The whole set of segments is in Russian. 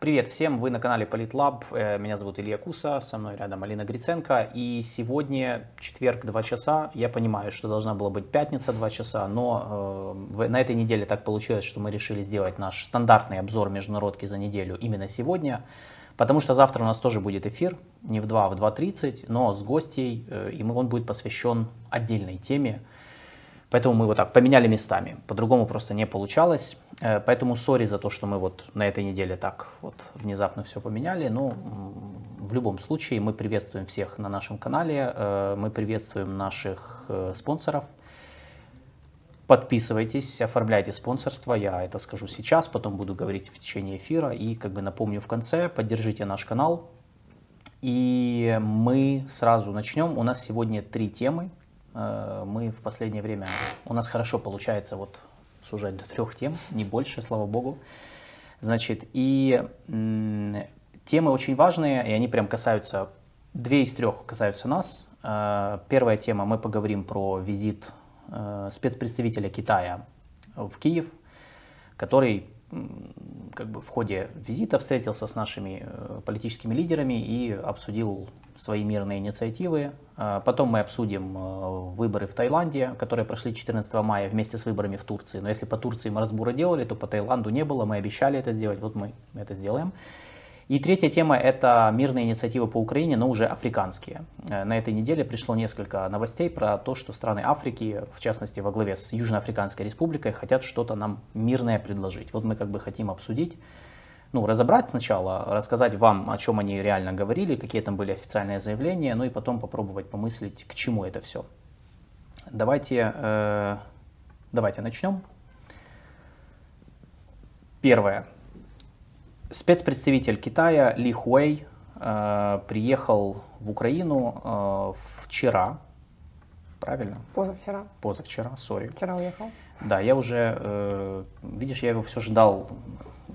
Привет всем, вы на канале Политлаб, э, меня зовут Илья Куса, со мной рядом Алина Гриценко, и сегодня четверг 2 часа, я понимаю, что должна была быть пятница 2 часа, но э, на этой неделе так получилось, что мы решили сделать наш стандартный обзор международки за неделю именно сегодня, потому что завтра у нас тоже будет эфир, не в 2, а в 2.30, но с гостей, э, и он будет посвящен отдельной теме, Поэтому мы вот так поменяли местами. По-другому просто не получалось. Э, поэтому сори за то, что мы вот на этой неделе так вот внезапно все поменяли. Но в любом случае мы приветствуем всех на нашем канале. Э, мы приветствуем наших спонсоров. Подписывайтесь, оформляйте спонсорство. Я это скажу сейчас, потом буду говорить в течение эфира. И как бы напомню в конце, поддержите наш канал. И мы сразу начнем. У нас сегодня три темы. Э, мы в последнее время, у нас хорошо получается вот сужать до трех тем, не больше, слава богу. Значит, и темы очень важные, и они прям касаются, две из трех касаются нас. Э, первая тема, мы поговорим про визит спецпредставителя Китая в Киев, который как бы в ходе визита встретился с нашими политическими лидерами и обсудил свои мирные инициативы. А, потом мы обсудим э, выборы в Таиланде, которые прошли 14 мая вместе с выборами в Турции. Но если по Турции мы разбора делали, то по Таиланду не было, мы обещали это сделать, вот мы это сделаем. И третья тема – это мирные инициативы по Украине, но уже африканские. Э, на этой неделе пришло несколько новостей про то, что страны Африки, в частности во главе с Южноафриканской республикой, хотят что-то нам мирное предложить. Вот мы как бы хотим обсудить ну, разобрать сначала, рассказать вам, о чем они реально говорили, какие там были официальные заявления, ну и потом попробовать помыслить, к чему это все. Давайте, э, давайте начнем. Первое. Спецпредставитель Китая Ли Хуэй э, приехал в Украину э, вчера, правильно? Позавчера. Позавчера, сори. Вчера уехал. Да, я уже, э, видишь, я его все ждал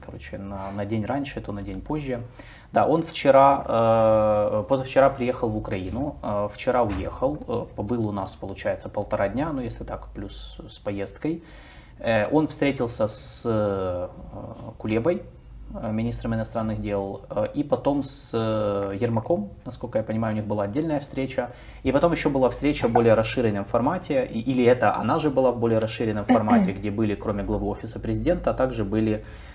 короче, на, на день раньше, то на день позже. Да, он вчера, э, позавчера приехал в Украину, э, вчера уехал, э, побыл у нас, получается, полтора дня, ну если так, плюс с поездкой. Э, он встретился с э, Кулебой, министром иностранных дел, э, и потом с э, Ермаком, насколько я понимаю, у них была отдельная встреча, и потом еще была встреча в более расширенном формате, или это она же была в более расширенном формате, где были, кроме главы офиса президента, а также были Э,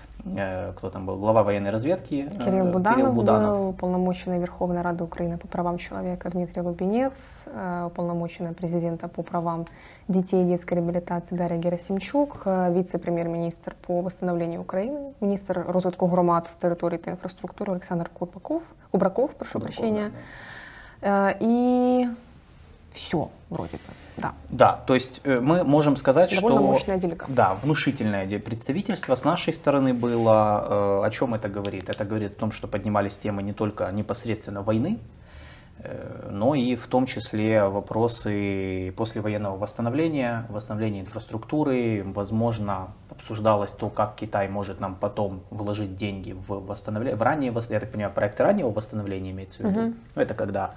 кто там был, глава военной разведки э, Кирилл Буданов, Кирилл Буданов. был, уполномоченный Верховной Рады Украины по правам человека Дмитрий Лубенец, э, уполномоченная президента по правам детей и детской реабилитации Дарья Герасимчук, вице-премьер-министр по восстановлению Украины, министр розвитку громад, території та інфраструктури Олександр Курбаков, Кубраков, прошу Кубраков, прощения. Да, да. И все, вроде бы. Да. Да, то есть э, мы можем сказать, Довольно что... мощная делегация. Да, внушительное представительство с нашей стороны было. Э, о чем это говорит? Это говорит о том, что поднимались темы не только непосредственно войны, э, но и в том числе вопросы послевоенного восстановления, восстановления инфраструктуры. Возможно, обсуждалось то, как Китай может нам потом вложить деньги в восстановление, в раннее, я так понимаю, проекты раннего восстановления имеется в виду. Угу. Это когда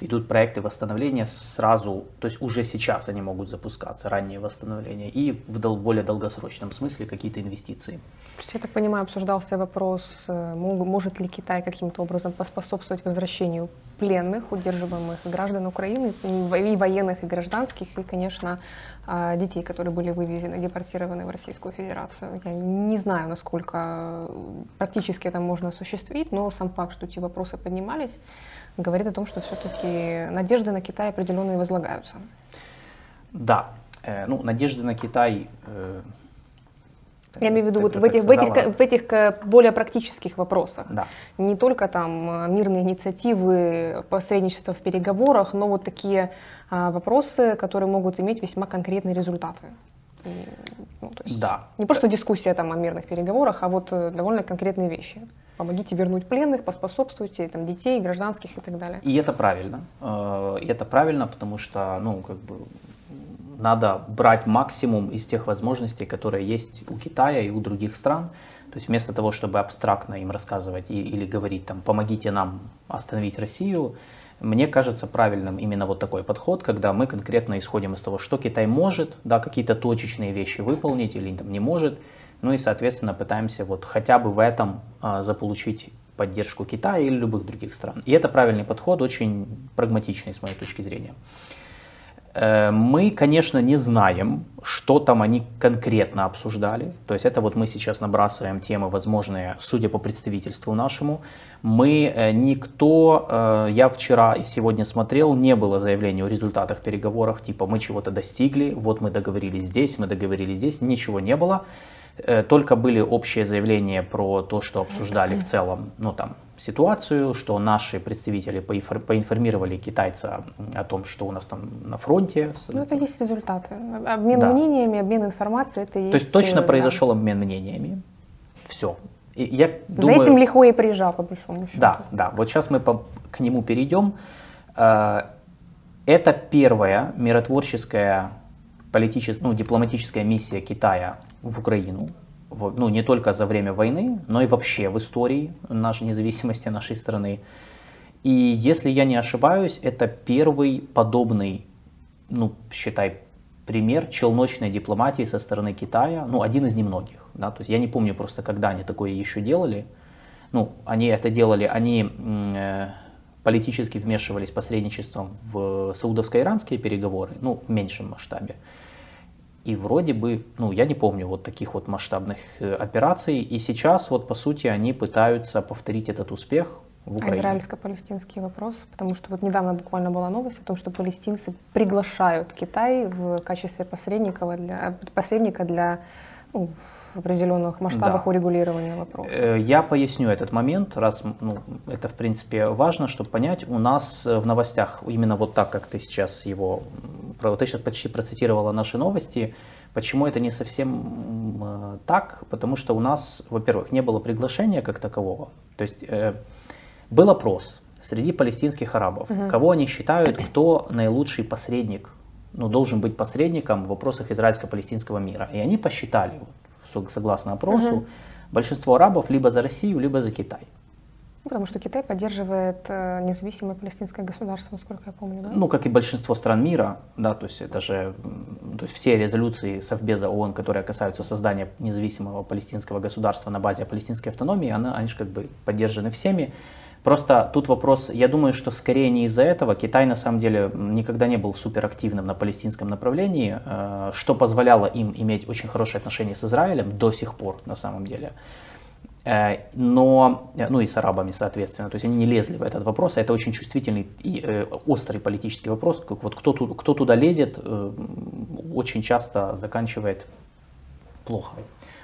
идут проекты восстановления сразу, то есть уже сейчас они могут запускаться, раннее восстановление, и в дол- более долгосрочном смысле какие-то инвестиции. То есть, я так понимаю, обсуждался вопрос, э, может ли Китай каким-то образом поспособствовать возвращению пленных, удерживаемых граждан Украины, и военных, и гражданских, и, конечно, а, детей, которые были вывезены, депортированы в Российскую Федерацию. Я не знаю, насколько практически это можно осуществить, но сам факт, что эти вопросы поднимались, говорит о том, что все-таки надежды на Китай определенные возлагаются. Да, э, ну, надежды на Китай... Э, я имею в виду вот в этих, в, этих, в этих э, более практических вопросах. Да. Не только там мирные инициативы, посредничество в переговорах, но вот такие а, вопросы, которые могут иметь весьма конкретные результаты. И, ну, да. Не просто дискуссия там о мирных переговорах, а вот довольно конкретные вещи помогите вернуть пленных, поспособствуйте там, детей, гражданских и так далее. И это правильно. Э, и это правильно, потому что, ну, как бы надо брать максимум из тех возможностей, которые есть у Китая и у других стран. То есть вместо того, чтобы абстрактно им рассказывать или говорить там, помогите нам остановить Россию, Мне кажется правильным именно вот такой подход, когда мы конкретно исходим из того, что Китай может, да, какие-то точечные вещи выполнить или там не может, ну и, соответственно, пытаемся вот хотя бы в этом а, заполучить поддержку Китая или любых других стран. И это правильный подход, очень прагматичный с моей точки зрения. Э, мы, конечно, не знаем, что там они конкретно обсуждали. То есть это вот мы сейчас набрасываем темы возможные, судя по представительству нашему. Мы э, никто, э, я вчера и сегодня смотрел, не было заявления о результатах переговоров, типа мы чего-то достигли, вот мы договорились здесь, мы договорились здесь, ничего не было. Э, только были общие заявления про то, что обсуждали в целом, ну там, ситуацию, что наши представители поинформировали китайца о том, что у нас там на фронте. Ну, это есть результаты. Обмен да. мнениями, обмен информацией, это есть... То есть точно да. произошел обмен мнениями. Все. И я думаю, За этим легко и приезжал, по большому счету. Да, да. Вот сейчас мы по, к нему перейдем. Э, это первая миротворческая политическая, ну, дипломатическая миссия Китая в Украину, ну, не только за время войны, но и вообще в истории нашей независимости нашей страны. И если я не ошибаюсь, это первый подобный, ну, считай, пример челночной дипломатии со стороны Китая, ну, один из немногих, да, то есть я не помню просто, когда они такое еще делали, ну, они это делали, они э, политически вмешивались посредничеством в саудовско-иранские переговоры, ну, в меньшем масштабе, и вроде бы, ну, я не помню вот таких вот масштабных э, операций. И сейчас вот, по сути, они пытаются повторить этот успех в Украине. А израильско-палестинский вопрос, потому что вот недавно буквально была новость о том, что палестинцы приглашают Китай в качестве посредника для, посредника для ну, в определенных масштабах да. урегулирования вопроса. Э, я поясню этот момент, раз ну, это в принципе важно, чтобы понять. У нас э, в новостях, именно вот так, как ты сейчас его ты сейчас почти процитировала наши новости. Почему это не совсем э, так? Потому что у нас, во-первых, не было приглашения как такового. То есть был опрос среди палестинских арабов, угу. кого они считают, кто наилучший посредник, ну, должен быть посредником в вопросах израильско-палестинского мира. И они посчитали, согласно опросу, угу. большинство арабов либо за Россию, либо за Китай. Ну, потому что Китай поддерживает э, независимое палестинское государство, насколько я помню, да? Ну, как и большинство стран мира, да, то есть это же, то есть все резолюции Совбеза ООН, которые касаются создания независимого палестинского государства на базе палестинской автономии, она, они же как бы поддержаны всеми. Просто тут вопрос, я думаю, что скорее не из-за этого. Китай на самом деле никогда не был суперактивным на палестинском направлении, э, что позволяло им иметь очень хорошие отношения с Израилем до сих пор на самом деле. Э, но, ну и с арабами, соответственно, то есть они не лезли в этот вопрос, а это очень чувствительный и э, острый политический вопрос, как вот кто, кто туда лезет, э, очень часто заканчивает плохо,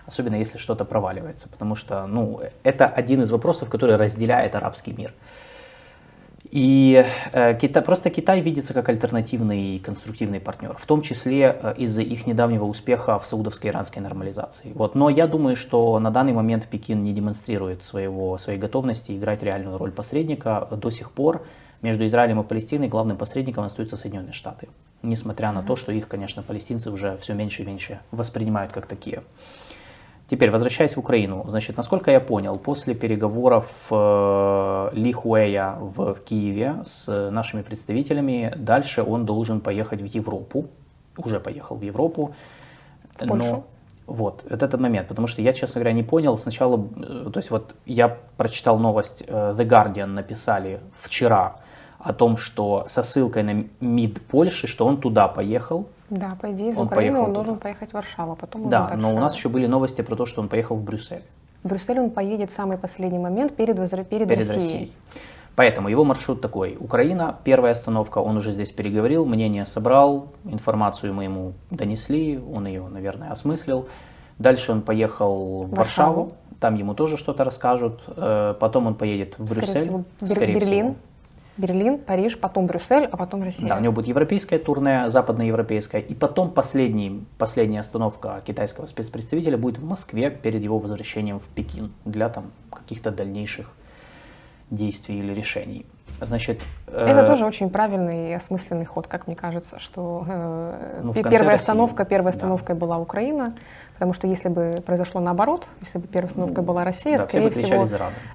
особенно если что-то проваливается, потому что, ну, это один из вопросов, который разделяет арабский мир. И э, Китай, просто Китай видится как альтернативный конструктивный партнер, в том числе э, из-за их недавнего успеха в саудовско-иранской нормализации. Вот. Но я думаю, что на данный момент Пекин не демонстрирует своего, своей готовности играть реальную роль посредника. До сих пор между Израилем и Палестиной главным посредником остаются Соединенные Штаты, несмотря на то, что их, конечно, палестинцы уже все меньше и меньше воспринимают как такие. Теперь, возвращаясь в Украину, значит, насколько я понял, после переговоров э, Ли Хуэя в Киеве с нашими представителями, дальше он должен поехать в Европу, уже поехал в Европу. В Польшу? Но, вот, вот этот момент, потому что я, честно говоря, не понял сначала, э, то есть вот я прочитал новость, э, The Guardian написали вчера о том, что со ссылкой на МИД Польши, что он туда поехал, да, по идее, из он Украины он должен поехать в Варшаву, потом Да, но у нас еще были новости про то, что он поехал в Брюссель. В Брюссель он поедет в самый последний момент перед, перед, перед Россией. Россией. Поэтому его маршрут такой. Украина, первая остановка, он уже здесь переговорил, мнение собрал, информацию мы ему донесли, он ее, наверное, осмыслил. Дальше он поехал в Варшаву, Варшаву там ему тоже что-то расскажут. Э, потом он поедет в Брюссель, скорее всего, скорее Берлин. Всего. Берлин, Париж, потом Брюссель, а потом Россия. Да, у него будет европейская турне, западноевропейская, и потом последний, последняя остановка китайского спецпредставителя будет в Москве перед его возвращением в Пекин для там каких-то дальнейших действий или решений. Значит, Это тоже очень правильный и осмысленный ход, как мне кажется, что э, ну, первая остановка, первой остановкой да. была Украина, Потому что если бы произошло наоборот, если бы первая установка была Россия, да, скорее все всего...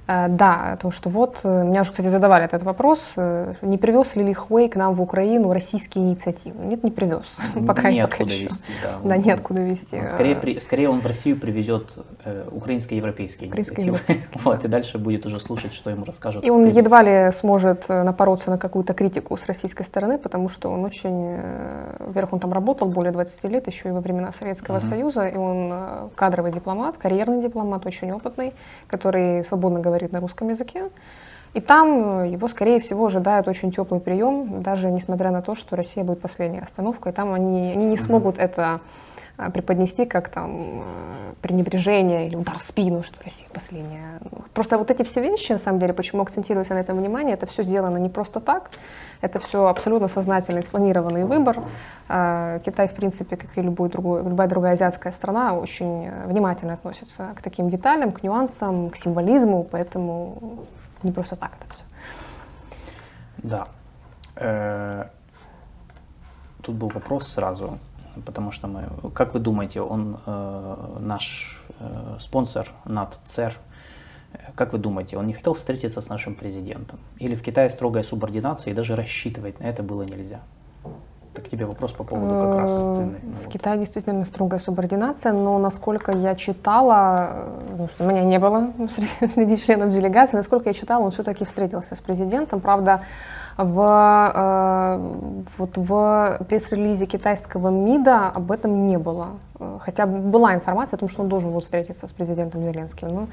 Э, да, о том, что вот, э, меня уже, кстати, задавали этот вопрос, э, не привез ли Лихуэй к нам в Украину российские инициативы? Нет, не привез. пока, неоткуда пока везти, да. Да, неоткуда везти. Скорее, при, скорее он в Россию привезет э, украинско-европейские инициативы. вот, и дальше будет уже слушать, что ему расскажут. И он едва ли сможет э, напороться на какую-то критику с российской стороны, потому что он очень... Э, во-первых, он там работал более 20 лет, еще и во времена Советского. Союза, и он он э, кадровый дипломат, карьерный дипломат, очень опытный, который свободно говорит на русском языке. И там э, его, скорее всего, ожидает очень теплый прием, даже несмотря на то, что Россия будет последней остановкой. Там они, они не смогут это преподнести как там пренебрежение или удар в спину, что Россия последняя. Просто вот эти все вещи, на самом деле, почему акцентируется на этом внимание, это все сделано не просто так, это все абсолютно сознательный, спланированный выбор. А, Китай, в принципе, как и любой другой, любая другая азиатская страна, очень внимательно относится к таким деталям, к нюансам, к символизму, поэтому не просто так это все. Да. Э, тут был вопрос сразу, потому что мы, как вы думаете, он э, наш э, спонсор НАТЦЕР, как вы думаете, он не хотел встретиться с нашим президентом? Или в Китае строгая субординация, и даже рассчитывать на это было нельзя? Так тебе вопрос по поводу как раз э, цены. В вот. Китае действительно строгая субординация, но насколько я читала, ну, что меня не было среди, среди членов делегации, насколько я читала, он все-таки встретился с президентом. Правда, в, э, вот в пресс-релизе китайского МИДа об этом не было. Э, хотя была информация о том, что он должен был встретиться с президентом Зеленским. Но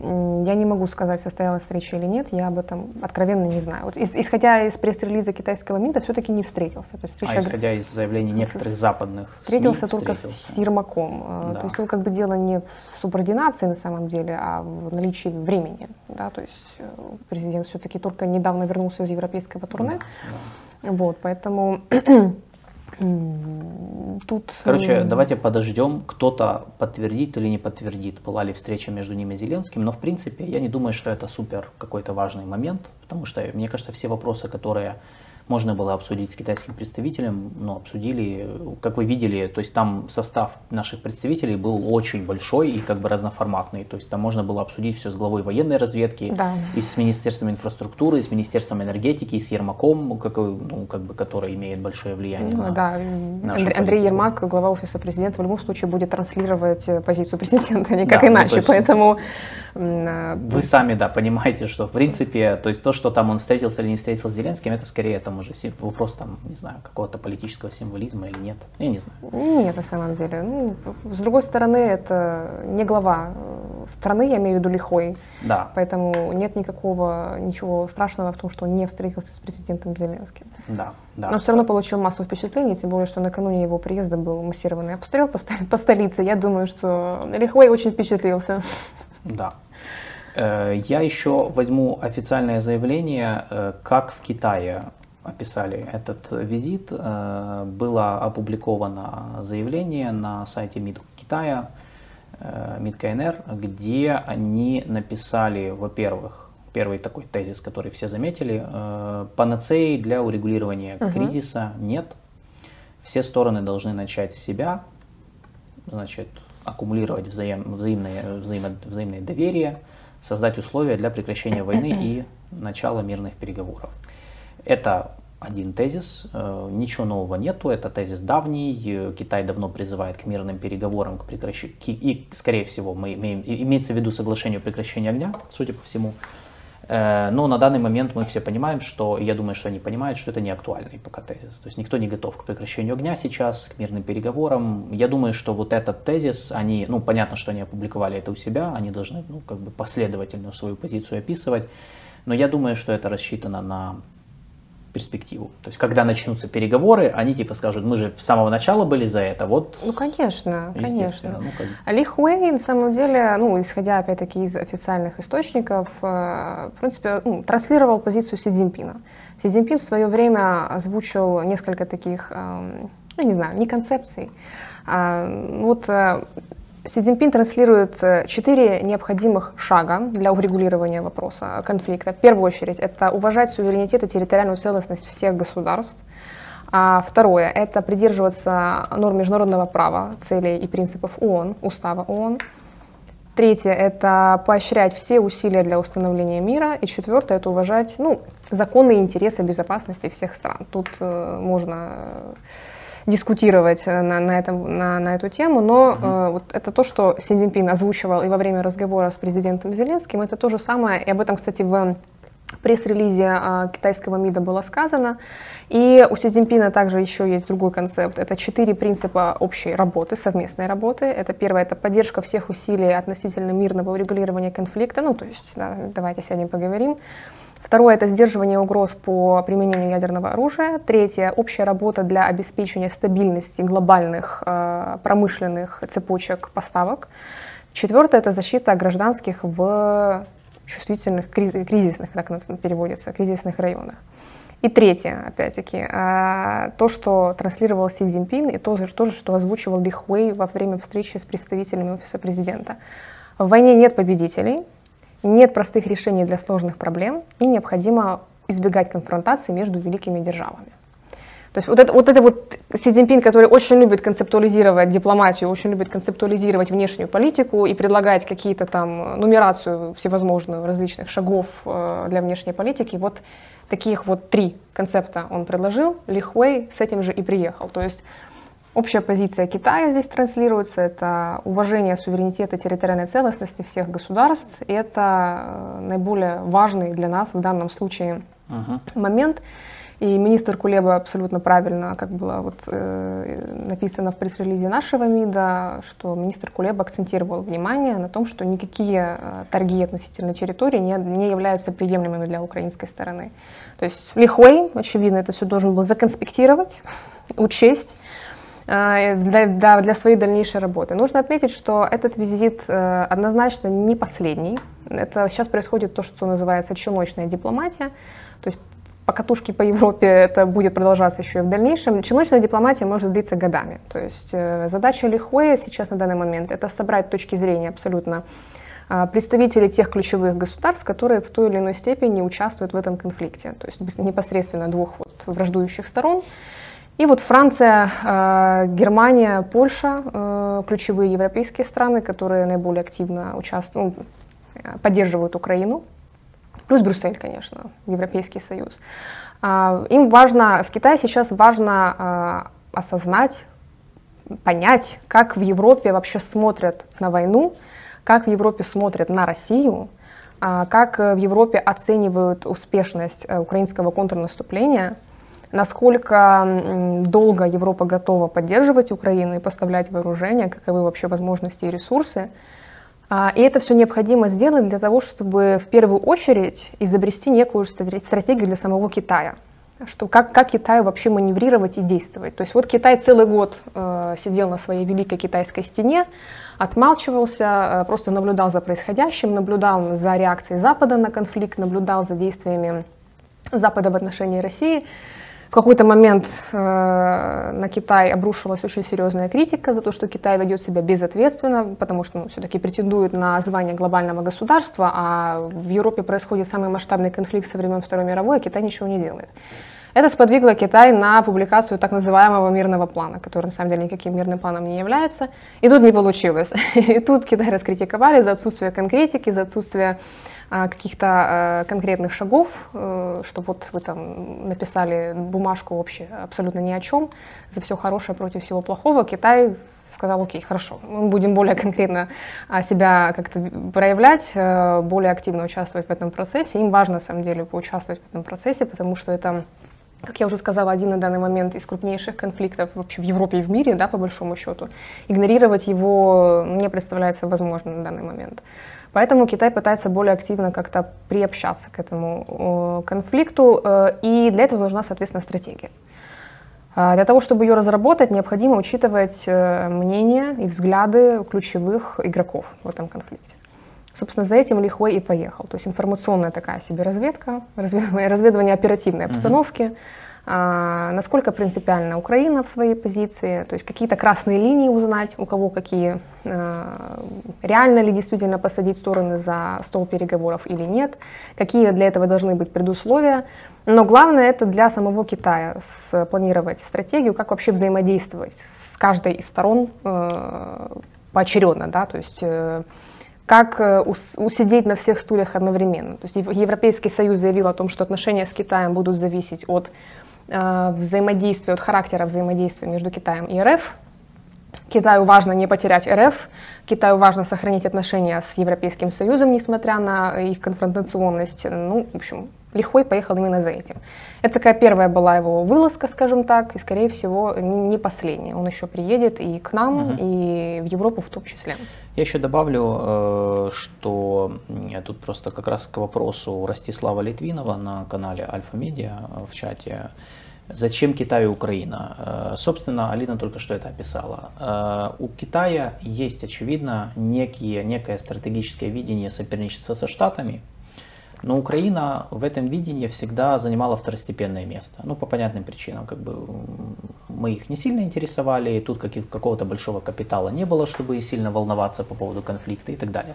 я не могу сказать, состоялась встреча или нет, я об этом откровенно не знаю. Вот, исходя из пресс-релиза китайского МИДа, все-таки не встретился. То есть, встреча... А исходя из заявлений некоторых западных Встретился СМИ, только встретился. с Ермаком. Э, да. То есть, ну, как бы дело не в субординации на самом деле, а в наличии времени. Да? То есть э, президент все-таки только недавно вернулся из европейского турне. Да, да. Вот, поэтому Тут... Короче, давайте подождем, кто-то подтвердит или не подтвердит, была ли встреча между ними и Зеленским, но в принципе я не думаю, что это супер какой-то важный момент, потому что, мне кажется, все вопросы, которые можно было обсудить с китайским представителем, но обсудили, как вы видели, то есть там состав наших представителей был очень большой и как бы разноформатный, то есть там можно было обсудить все с главой военной разведки, да. и с Министерством инфраструктуры, и с Министерством энергетики, и с Ермаком, как, ну, как бы, который имеет большое влияние ну, на Да, Андрей, Андрей Ермак, глава офиса президента, в любом случае будет транслировать э, позицию президента, никак да, ну, иначе, ну, есть... поэтому Э, Вы сами, да, понимаете, что в принципе, то есть то, что там он встретился или не встретился с Зеленским, это скорее там уже вопрос там, не знаю, какого-то политического символизма или нет. Я не знаю. Нет, на самом деле. Ну, с другой стороны, это не глава э, страны, я имею в виду лихой. Да. Поэтому нет никакого, ничего страшного в том, что он не встретился с президентом Зеленским. Да, да. Но все равно получил массу впечатлений, тем более, что накануне его приезда был массированный обстрел по, по столице. Я думаю, что Лихой очень впечатлился. Да. Э, я еще возьму официальное заявление, э, как в Китае описали этот визит. Э, было опубликовано заявление на сайте МИД Китая, МИД КНР, где они написали, во-первых, первый такой тезис, который все заметили, панацеи для урегулирования угу. кризиса нет. Все стороны должны начать с себя, значит, аккумулировать взаим, взаимное, взаимо, взаимное доверие, создать условия для прекращения войны и начала мирных переговоров. Это один тезис, э, ничего нового нету, это тезис давний, Китай давно призывает к мирным переговорам, к прекращению, и, скорее всего, мы имеем, имеется в виду соглашение о прекращении огня, судя по всему, Э, но на данный момент мы все понимаем, что, я думаю, что они понимают, что это не актуальный пока тезис. То есть никто не готов к прекращению огня сейчас, к мирным переговорам. Я думаю, что вот этот тезис, они, ну, понятно, что они опубликовали это у себя, они должны, ну, как бы последовательно свою позицию описывать. Но я думаю, что это рассчитано на перспективу. То есть, когда начнутся переговоры, они типа скажут, мы же с самого начала были за это, вот. Ну, конечно, конечно. Ну, как... Ли Хуэй, на самом деле, ну, исходя опять-таки из официальных источников, э, в принципе, ну, транслировал позицию Си Цзиньпина. Си Цзиньпин в свое время озвучил несколько таких, эм, ну, не знаю, не концепций, а, вот э, Си Цзиньпин транслирует э, четыре необходимых шага для урегулирования вопроса конфликта. В первую очередь, это уважать суверенитет и территориальную целостность всех государств. А второе – это придерживаться норм международного права, целей и принципов ООН, Устава ООН. Третье – это поощрять все усилия для установления мира. И четвертое – это уважать ну, законные интересы безопасности всех стран. Тут э, можно дискутировать э, на, на, этом, на, на эту тему, но угу. э, вот это то, что Си Цзиньпин озвучивал и во время разговора с президентом Зеленским, это то же самое, и об этом, кстати, в пресс-релизе э, китайского МИДа было сказано. И у Си Цзиньпина также еще есть другой концепт. Это четыре принципа общей работы, совместной работы. Это первое, это поддержка всех усилий относительно мирного урегулирования конфликта. Ну, то есть, да, давайте сегодня поговорим. Второе – это сдерживание угроз по применению ядерного оружия. Третье – общая работа для обеспечения стабильности глобальных э, промышленных цепочек поставок. Четвертое – это защита гражданских в чувствительных, кризисных, так переводится, кризисных районах. И третье, опять-таки, э, то, что транслировал Си Цзиньпин, и то, то, что озвучивал Ли Хуэй во время встречи с представителями Офиса президента. В войне нет победителей, нет простых решений для сложных проблем и необходимо избегать конфронтации между великими державами. То есть вот это, вот это вот Си Цзиньпин, который очень любит концептуализировать дипломатию, очень любит концептуализировать внешнюю политику и предлагать какие-то там нумерацию всевозможную различных шагов э, для внешней политики, вот таких вот три концепта он предложил, Ли Хуэй с этим же и приехал. То есть Общая позиция Китая здесь транслируется, это уважение суверенитета территориальной целостности всех государств. И это э, наиболее важный для нас в данном случае uh-huh. момент. И министр Кулеба абсолютно правильно, как было вот, э, написано в пресс-релизе нашего МИДа, что министр Кулеба акцентировал внимание на том, что никакие э, торги относительно территории не, не являются приемлемыми для украинской стороны. То есть Лихуэй, очевидно, это все должен был законспектировать, учесть для, для, для своей дальнейшей работы. Нужно отметить, что этот визит э, однозначно не последний. Это сейчас происходит то, что называется челночная дипломатия. То есть покатушки по Европе это будет продолжаться еще и в дальнейшем. Челночная дипломатия может длиться годами. То есть э, задача Лихуэя сейчас на данный момент это собрать точки зрения абсолютно представителей тех ключевых государств, которые в той или иной степени участвуют в этом конфликте, то есть непосредственно двух вот враждующих сторон. И вот Франция, э, Германия, Польша, э, ключевые европейские страны, которые наиболее активно участвуют, ну, поддерживают Украину, плюс Брюссель, конечно, Европейский Союз. А, им важно, в Китае сейчас важно э, осознать, понять, как в Европе вообще смотрят на войну, как в Европе смотрят на Россию, а, как в Европе оценивают успешность украинского контрнаступления, насколько долго Европа готова поддерживать Украину и поставлять вооружение, каковы вообще возможности и ресурсы. А, и это все необходимо сделать для того, чтобы в первую очередь изобрести некую стратегию для самого Китая. Что, как, как Китаю вообще маневрировать и действовать. То есть вот Китай целый год э, сидел на своей великой китайской стене, отмалчивался, э, просто наблюдал за происходящим, наблюдал за реакцией Запада на конфликт, наблюдал за действиями Запада в отношении России. Какой-то момент э, на Китай обрушилась очень серьезная критика за то, что Китай ведет себя безответственно, потому что ну, все-таки претендует на звание глобального государства, а в Европе происходит самый масштабный конфликт со времен Второй мировой, а Китай ничего не делает. Это сподвигло Китай на публикацию так называемого мирного плана, который на самом деле никаким мирным планом не является. И тут не получилось. И тут Китай раскритиковали за отсутствие конкретики, за отсутствие каких-то а, конкретных шагов, э, что вот вы там написали бумажку вообще абсолютно ни о чем, за все хорошее против всего плохого. Китай сказал, окей, хорошо, мы будем более конкретно а, себя как-то проявлять, э, более активно участвовать в этом процессе. Им важно, на самом деле, поучаствовать в этом процессе, потому что это как я уже сказала, один на данный момент из крупнейших конфликтов вообще в Европе и в мире, да, по большому счету. Игнорировать его не представляется возможным на данный момент. Поэтому Китай пытается более активно как-то приобщаться к этому конфликту, э, и для этого нужна, соответственно, стратегия. А для того, чтобы ее разработать, необходимо учитывать э, мнение и взгляды ключевых игроков в этом конфликте. Собственно, за этим Лихуэй и поехал. То есть информационная такая себе разведка, разведывание, оперативной обстановки, а, насколько принципиальна Украина в своей позиции, то есть какие-то красные линии узнать, у кого какие, а, реально ли действительно посадить стороны за стол переговоров или нет, какие для этого должны быть предусловия. Но главное это для самого Китая спланировать стратегию, как вообще взаимодействовать с каждой из сторон э, поочередно, да, то есть э, как э, усидеть на всех стульях одновременно. То есть Европейский Союз заявил о том, что отношения с Китаем будут зависеть от взаимодействия, от характера взаимодействия между Китаем и РФ. Китаю важно не потерять РФ, Китаю важно сохранить отношения с Европейским Союзом, несмотря на их конфронтационность. Ну, в общем, Лихой поехал именно за этим. Это такая первая была его вылазка, скажем так, и, скорее всего, не последняя. Он еще приедет и к нам, угу. и в Европу в том числе. Я еще добавлю, э, что тут просто как раз к вопросу Ростислава Литвинова на канале Альфа Медиа в чате. Зачем Китаю Украина? Э, собственно, Алина только что это описала. Э, у Китая есть, очевидно, некие, некое стратегическое видение соперничества со Штатами, но Украина в этом видении всегда занимала второстепенное место. Ну, по понятным причинам. Как бы мы их не сильно интересовали, тут какого-то большого капитала не было, чтобы сильно волноваться по поводу конфликта и так далее.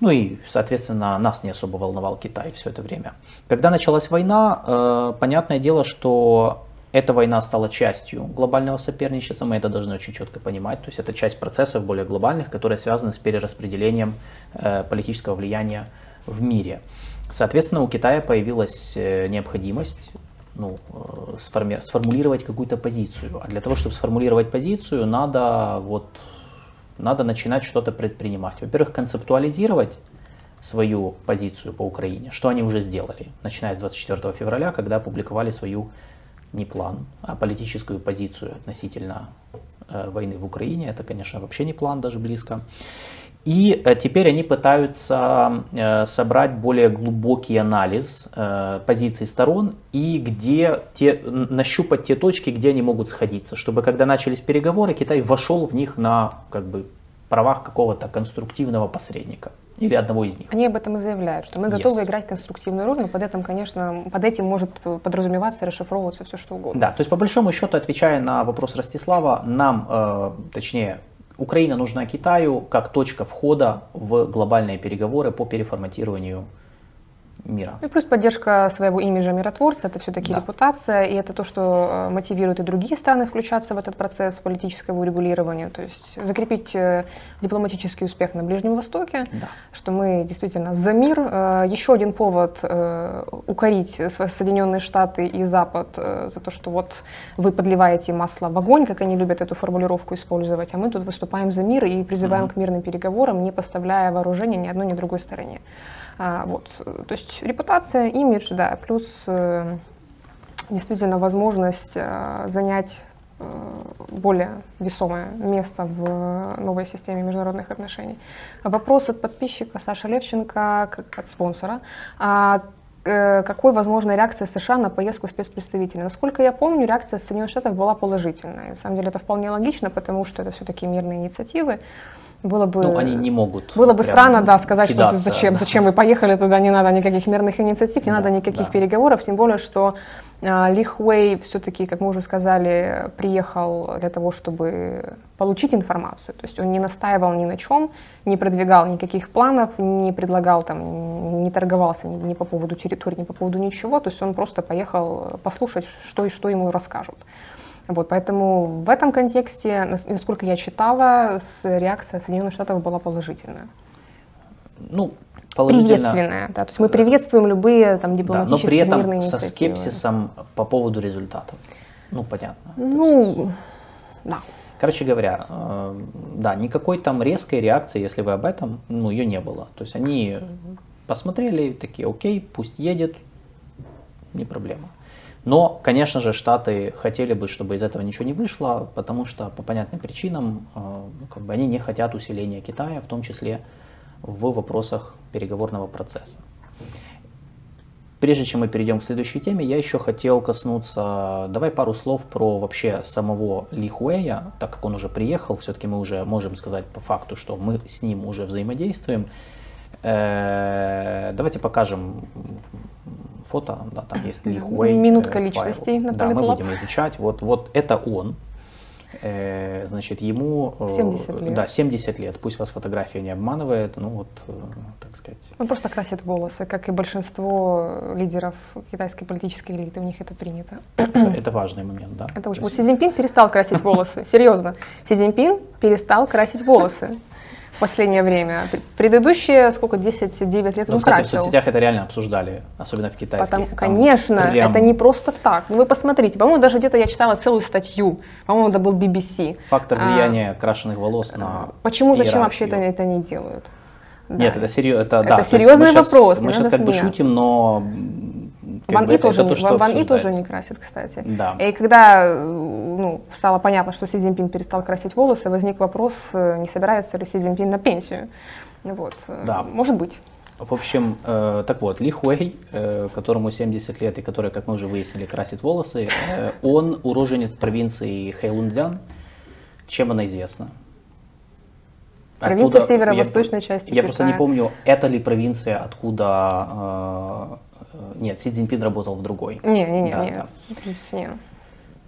Ну и, соответственно, нас не особо волновал Китай все это время. Когда началась война, э, понятное дело, что эта война стала частью глобального соперничества, мы это должны очень четко понимать. То есть это часть процессов более глобальных, которые связаны с перераспределением э, политического влияния в мире. Соответственно, у Китая появилась э, необходимость ну, э, сформи- сформулировать какую-то позицию. А для того, чтобы сформулировать позицию, надо, вот, надо начинать что-то предпринимать. Во-первых, концептуализировать свою позицию по Украине, что они уже сделали, начиная с 24 февраля, когда опубликовали свою не план, а политическую позицию относительно э, войны в Украине. Это, конечно, вообще не план даже близко. И э, теперь они пытаются э, собрать более глубокий анализ э, позиций сторон и где те, нащупать те точки, где они могут сходиться, чтобы когда начались переговоры, Китай вошел в них на как бы, правах какого-то конструктивного посредника или одного из них. Они об этом и заявляют, что мы готовы yes. играть конструктивную роль, но под этим, конечно, под этим может подразумеваться расшифровываться все что угодно. Да, то есть по большому счету, отвечая на вопрос Ростислава, нам, э, точнее, Украина нужна Китаю как точка входа в глобальные переговоры по переформатированию мира. И плюс поддержка своего имиджа миротворца, это все-таки да. репутация, и это то, что э, мотивирует и другие страны включаться в этот процесс политического урегулирования, то есть закрепить э, дипломатический успех на Ближнем Востоке, да. что мы действительно за мир. Э, еще один повод укорить Соединенные Штаты и Запад за то, что вот вы подливаете масло в огонь, как они любят эту формулировку использовать, а мы тут выступаем за мир и призываем mm-hmm. к мирным переговорам, не поставляя вооружения ни одной, ни другой стороне. А, вот. То есть репутация, имидж, да, плюс э, действительно возможность э, занять э, более весомое место в новой системе международных отношений. Вопрос от подписчика Саши Левченко, от спонсора. А какой возможна реакция США на поездку спецпредставителя? Насколько я помню, реакция Соединенных Штатов была положительная. На самом деле это вполне логично, потому что это все-таки мирные инициативы. Было бы, ну, они не могут. Было бы странно, да, сказать, кидаться. что зачем, зачем вы поехали туда, не надо никаких мирных инициатив, не да, надо никаких да. переговоров, тем более, что э, Ли Хуэй все-таки, как мы уже сказали, приехал для того, чтобы получить информацию. То есть он не настаивал ни на чем, не продвигал никаких планов, не предлагал там, не торговался ни, ни по поводу территории, ни по поводу ничего. То есть он просто поехал послушать, что и что ему расскажут. Вот, поэтому в этом контексте, насколько я читала, реакция Соединенных Штатов была положительная. Ну. Приветственная, да, то есть мы приветствуем любые там дипломатические да, но при этом со скепсисом по поводу результатов. Ну, понятно. Ну, есть... да. Короче говоря, э, да, никакой там резкой реакции, если вы об этом, ну, ее не было. То есть они посмотрели, такие, окей, пусть едет, не проблема. Но, конечно же, Штаты хотели бы, чтобы из этого ничего не вышло, потому что по понятным причинам э, ну, как бы они не хотят усиления Китая, в том числе в вопросах переговорного процесса. Прежде чем мы перейдем к следующей теме, я еще хотел коснуться, давай пару слов про вообще самого Ли Хуэя, так как он уже приехал, все-таки мы уже можем сказать по факту, что мы с ним уже взаимодействуем. Э, давайте покажем фото, да, там есть Ли Хуэй. Минутка э, личностей файл. на Да, мы будем изучать. Вот, вот это он. Э, Значит, ему э, 70 лет. Да, 70 лет. Пусть вас фотография не обманывает, ну вот, так сказать. Он просто красит волосы, как и большинство лидеров китайской политической элиты, у них это принято. Это, это важный момент, да. Это очень... Вот Си Цзиньпин перестал красить волосы, серьезно. Си Цзиньпин перестал красить волосы в последнее время. Предыдущие, сколько, 10-9 лет Ну, он кстати, в соцсетях это реально обсуждали, особенно в китайских. Потому, Там конечно, прям это не просто так. Ну вы посмотрите, по-моему, даже где-то я читала целую статью, по-моему, это был BBC. Фактор А, влияния крашеных волос на Почему, зачем вообще это, это не делают? Нет, Да. это серьезно. Это, Это да, серьезный мы вопрос, Мы сейчас как бы смеяться. шутим, но Ван бы И тоже, то, что Ван И тоже не красит, кстати. Да. И когда ну, стало понятно, что Си Цзиньпин перестал красить волосы, возник вопрос, э, не собирается ли Си Цзиньпин на пенсию. Вот. э, Да. Может быть. В общем, э, так вот, Ли Хуэй, э, которому 70 лет и который, как мы уже выяснили, красит волосы, э, он уроженец провинции Хэйлунцзян. Чем она известна? Провинция Откуда- северо-восточной я, части Я просто не Китая. помню, это ли провинция, откуда... э, нет, Си Цзиньпин работал в другой. Не, не, не, Да, не, да. не.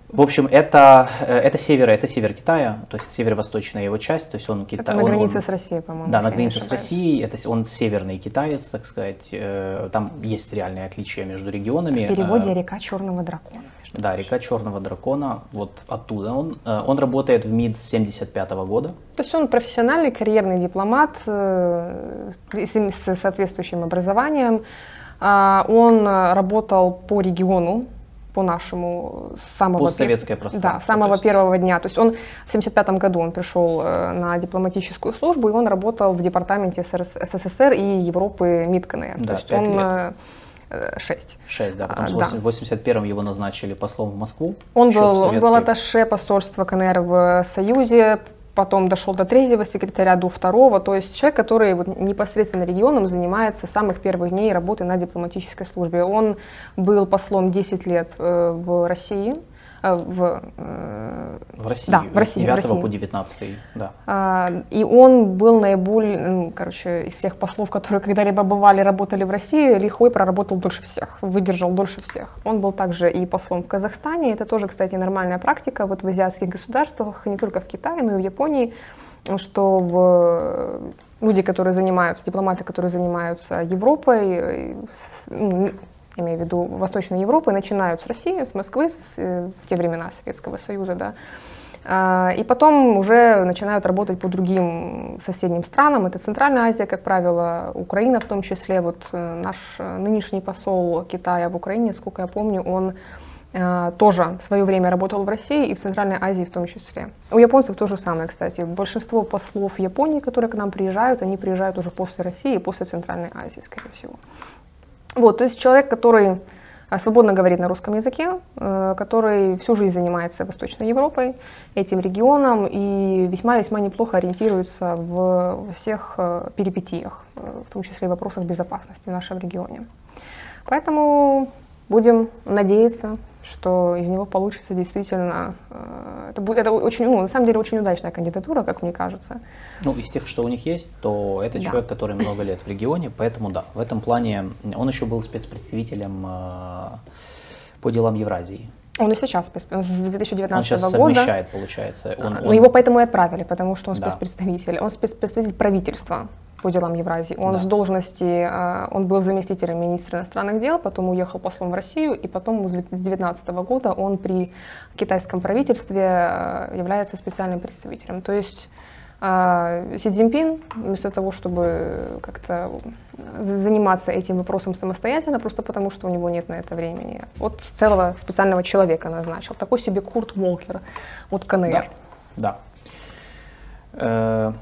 В общем, это, э, это север, это север Китая, то есть северо-восточная его часть, то есть он Китай. Это на границе он- с Россией, по-моему. Да, на границе с. Россией, это он северный китаец, так сказать. э, Там есть реальные отличия между регионами. В переводе Э, река Черного дракона. Да, река Черного дракона, вот оттуда он. Э, Он работает в МИД с 75 года. То есть он профессиональный карьерный дипломат э, с соответствующим образованием. А, Он работал по региону, по нашему с самого Постсоветское пространство, Да, самого первого дня. То есть он в 75 году он пришел э, на дипломатическую службу, и он работал в департаменте СССР и Европы МИД КНР. Да, То есть он лет. Э, э, шесть. Шесть, да. Потом А, в да. 81-м его назначили послом в Москву. Он в был, он был атташе посольства КНР в Союзе, потом дошел до третьего секретаря, до второго. То есть человек, который вот непосредственно регионом занимается с самых первых дней работы на дипломатической службе. Он был послом 10 лет э, в России, в, э, В России. Да, в России, С в 9 России. по 19 да. а, И он был наиболее, короче, из всех послов, которые когда-либо бывали, работали в России, Лихой проработал дольше всех, выдержал дольше всех. Он был также и послом в Казахстане. Это тоже, кстати, нормальная практика вот в азиатских государствах, не только в Китае, но и в Японии, что в люди, которые занимаются, дипломаты, которые занимаются Европой, э, имею в виду Восточной Европы, начинают с России, с Москвы, с, э, в те времена Советского Союза, да, а, И потом уже начинают работать по другим соседним странам. Это Центральная Азия, как правило, Украина в том числе. Вот э, наш э, нынешний посол Китая в Украине, сколько я помню, он тоже в свое время работал в России и в Центральной Азии в том числе. У японцев то же самое, кстати. Большинство послов Японии, которые к нам приезжают, они приезжают уже после России и после Центральной Азии, скорее всего. Вот, то есть человек, который а, свободно говорит на русском языке, э, который всю жизнь занимается Восточной Европой, этим регионом и весьма-весьма неплохо ориентируется в всех э, перипетиях, э, в том числе и вопросах безопасности в нашем регионе. Поэтому будем надеяться, что из него получится действительно, э, это, будет, это очень, ну, на самом деле очень удачная кандидатура, как мне кажется. Ну, из тех, что у них есть, то это Да. человек, который много лет в регионе, поэтому да, в этом плане он еще был спецпредставителем э, по делам Евразии. Он и сейчас, с 2019 Он сейчас года. совмещает, получается. Он, А, он- Но его поэтому и отправили, потому что он Да. спецпредставитель. Он спецпредставитель правительства по делам Евразии. Он Да. с должности, э, он был заместителем министра иностранных дел, потом уехал послом в Россию, и потом с 2019 года он при китайском правительстве э, является специальным представителем. То есть э, Си Цзиньпин, вместо того, чтобы как-то э, заниматься этим вопросом самостоятельно, просто потому что у него нет на это времени, вот целого специального человека назначил. Такой себе Курт Волкер от КНР. Да, да.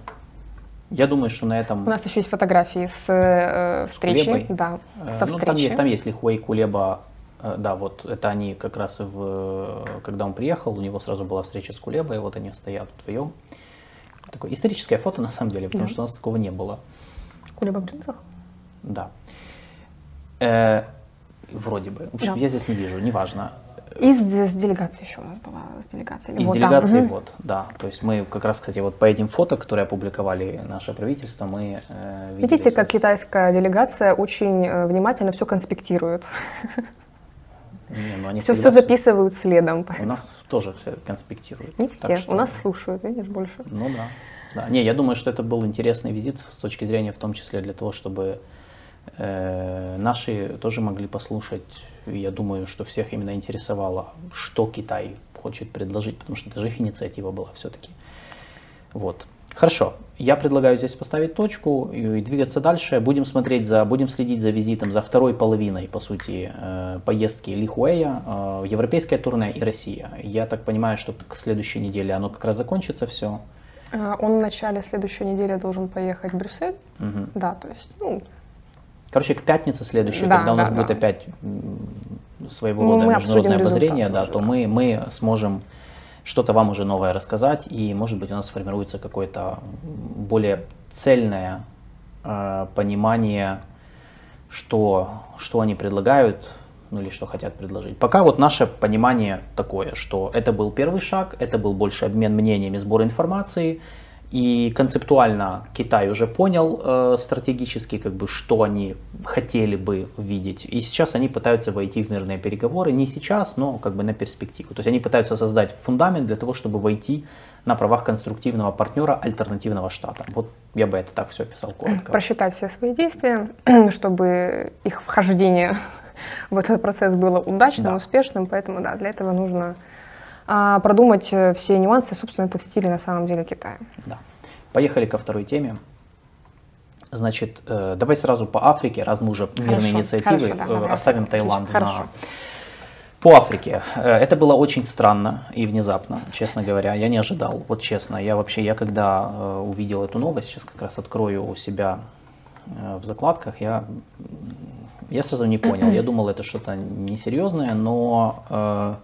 Э, я думаю, что на этом... У нас еще есть фотографии с э, встречи. Кулебой? Да, Э, со ну, встречи. там есть, там есть Лихуэй Кулеба, э, да, вот это они как раз в, когда он приехал, у него сразу была встреча с Кулебой, вот они стоят вдвоем. Такое историческое фото на самом деле, потому Да. что у нас такого не было. Кулеба в джинсах? Да. Э, вроде бы. В общем, Да. я здесь не вижу, неважно. И с, с делегацией еще у нас была, с делегацией. Из Вот, делегации, Мгм. вот, да. То есть мы как раз, кстати, вот по этим фото, которые опубликовали наше правительство, мы э, видели Видите, как китайская делегация очень э, внимательно все конспектирует. Не, ну они Все, все записывают следом. У нас тоже все конспектируют. Не все. что- У нас слушают, видишь, больше. Ну да. да. Не, я думаю, что это был интересный визит с точки зрения, в том числе для того, чтобы наши тоже могли послушать. Я думаю, что всех именно интересовало, что Китай хочет предложить, потому что это же их инициатива была все-таки. Вот. Хорошо. Я предлагаю здесь поставить точку и, и двигаться дальше. Будем смотреть за, будем следить за визитом, за второй половиной, по сути, э, поездки Ли Хуэя, э, европейское турне и Россия. Я так понимаю, что к следующей неделе оно как раз закончится все. Он в начале следующей недели должен поехать в Брюссель. Да, то есть, ну, Короче, к пятнице следующей, Да, когда у нас да, будет опять своего Ну, рода международное обозрение, да, уже, то да. мы, мы сможем что-то вам уже новое рассказать, и, может быть, у нас сформируется какое-то более цельное э, понимание, что, что они предлагают, ну или что хотят предложить. Пока вот наше понимание такое, что это был первый шаг, это был больше обмен мнениями, сбор информации, и концептуально Китай уже понял э, стратегически, как бы, что они хотели бы видеть. И сейчас они пытаются войти в мирные переговоры. Не сейчас, но как бы на перспективу. То есть они пытаются создать фундамент для того, чтобы войти на правах конструктивного партнера альтернативного штата. Вот я бы это так все описал коротко. просчитать все свои действия, чтобы их вхождение в этот процесс было удачным, Да. успешным. Поэтому, да, для этого нужно а, продумать э, все нюансы. Собственно, это в стиле на самом деле Китая. Да. Поехали ко второй теме. Значит, э, давай сразу по Африке, раз мы уже мирные Хорошо, инициативы, хорошо, да, э, оставим Таиланд Хорошо. на... По Африке. Э, Это было очень странно и внезапно, честно говоря. Я не ожидал, вот честно. Я вообще, я когда э, увидел эту новость, сейчас как раз открою у себя в закладках, я, я сразу не понял. Я думал, это что-то несерьезное, но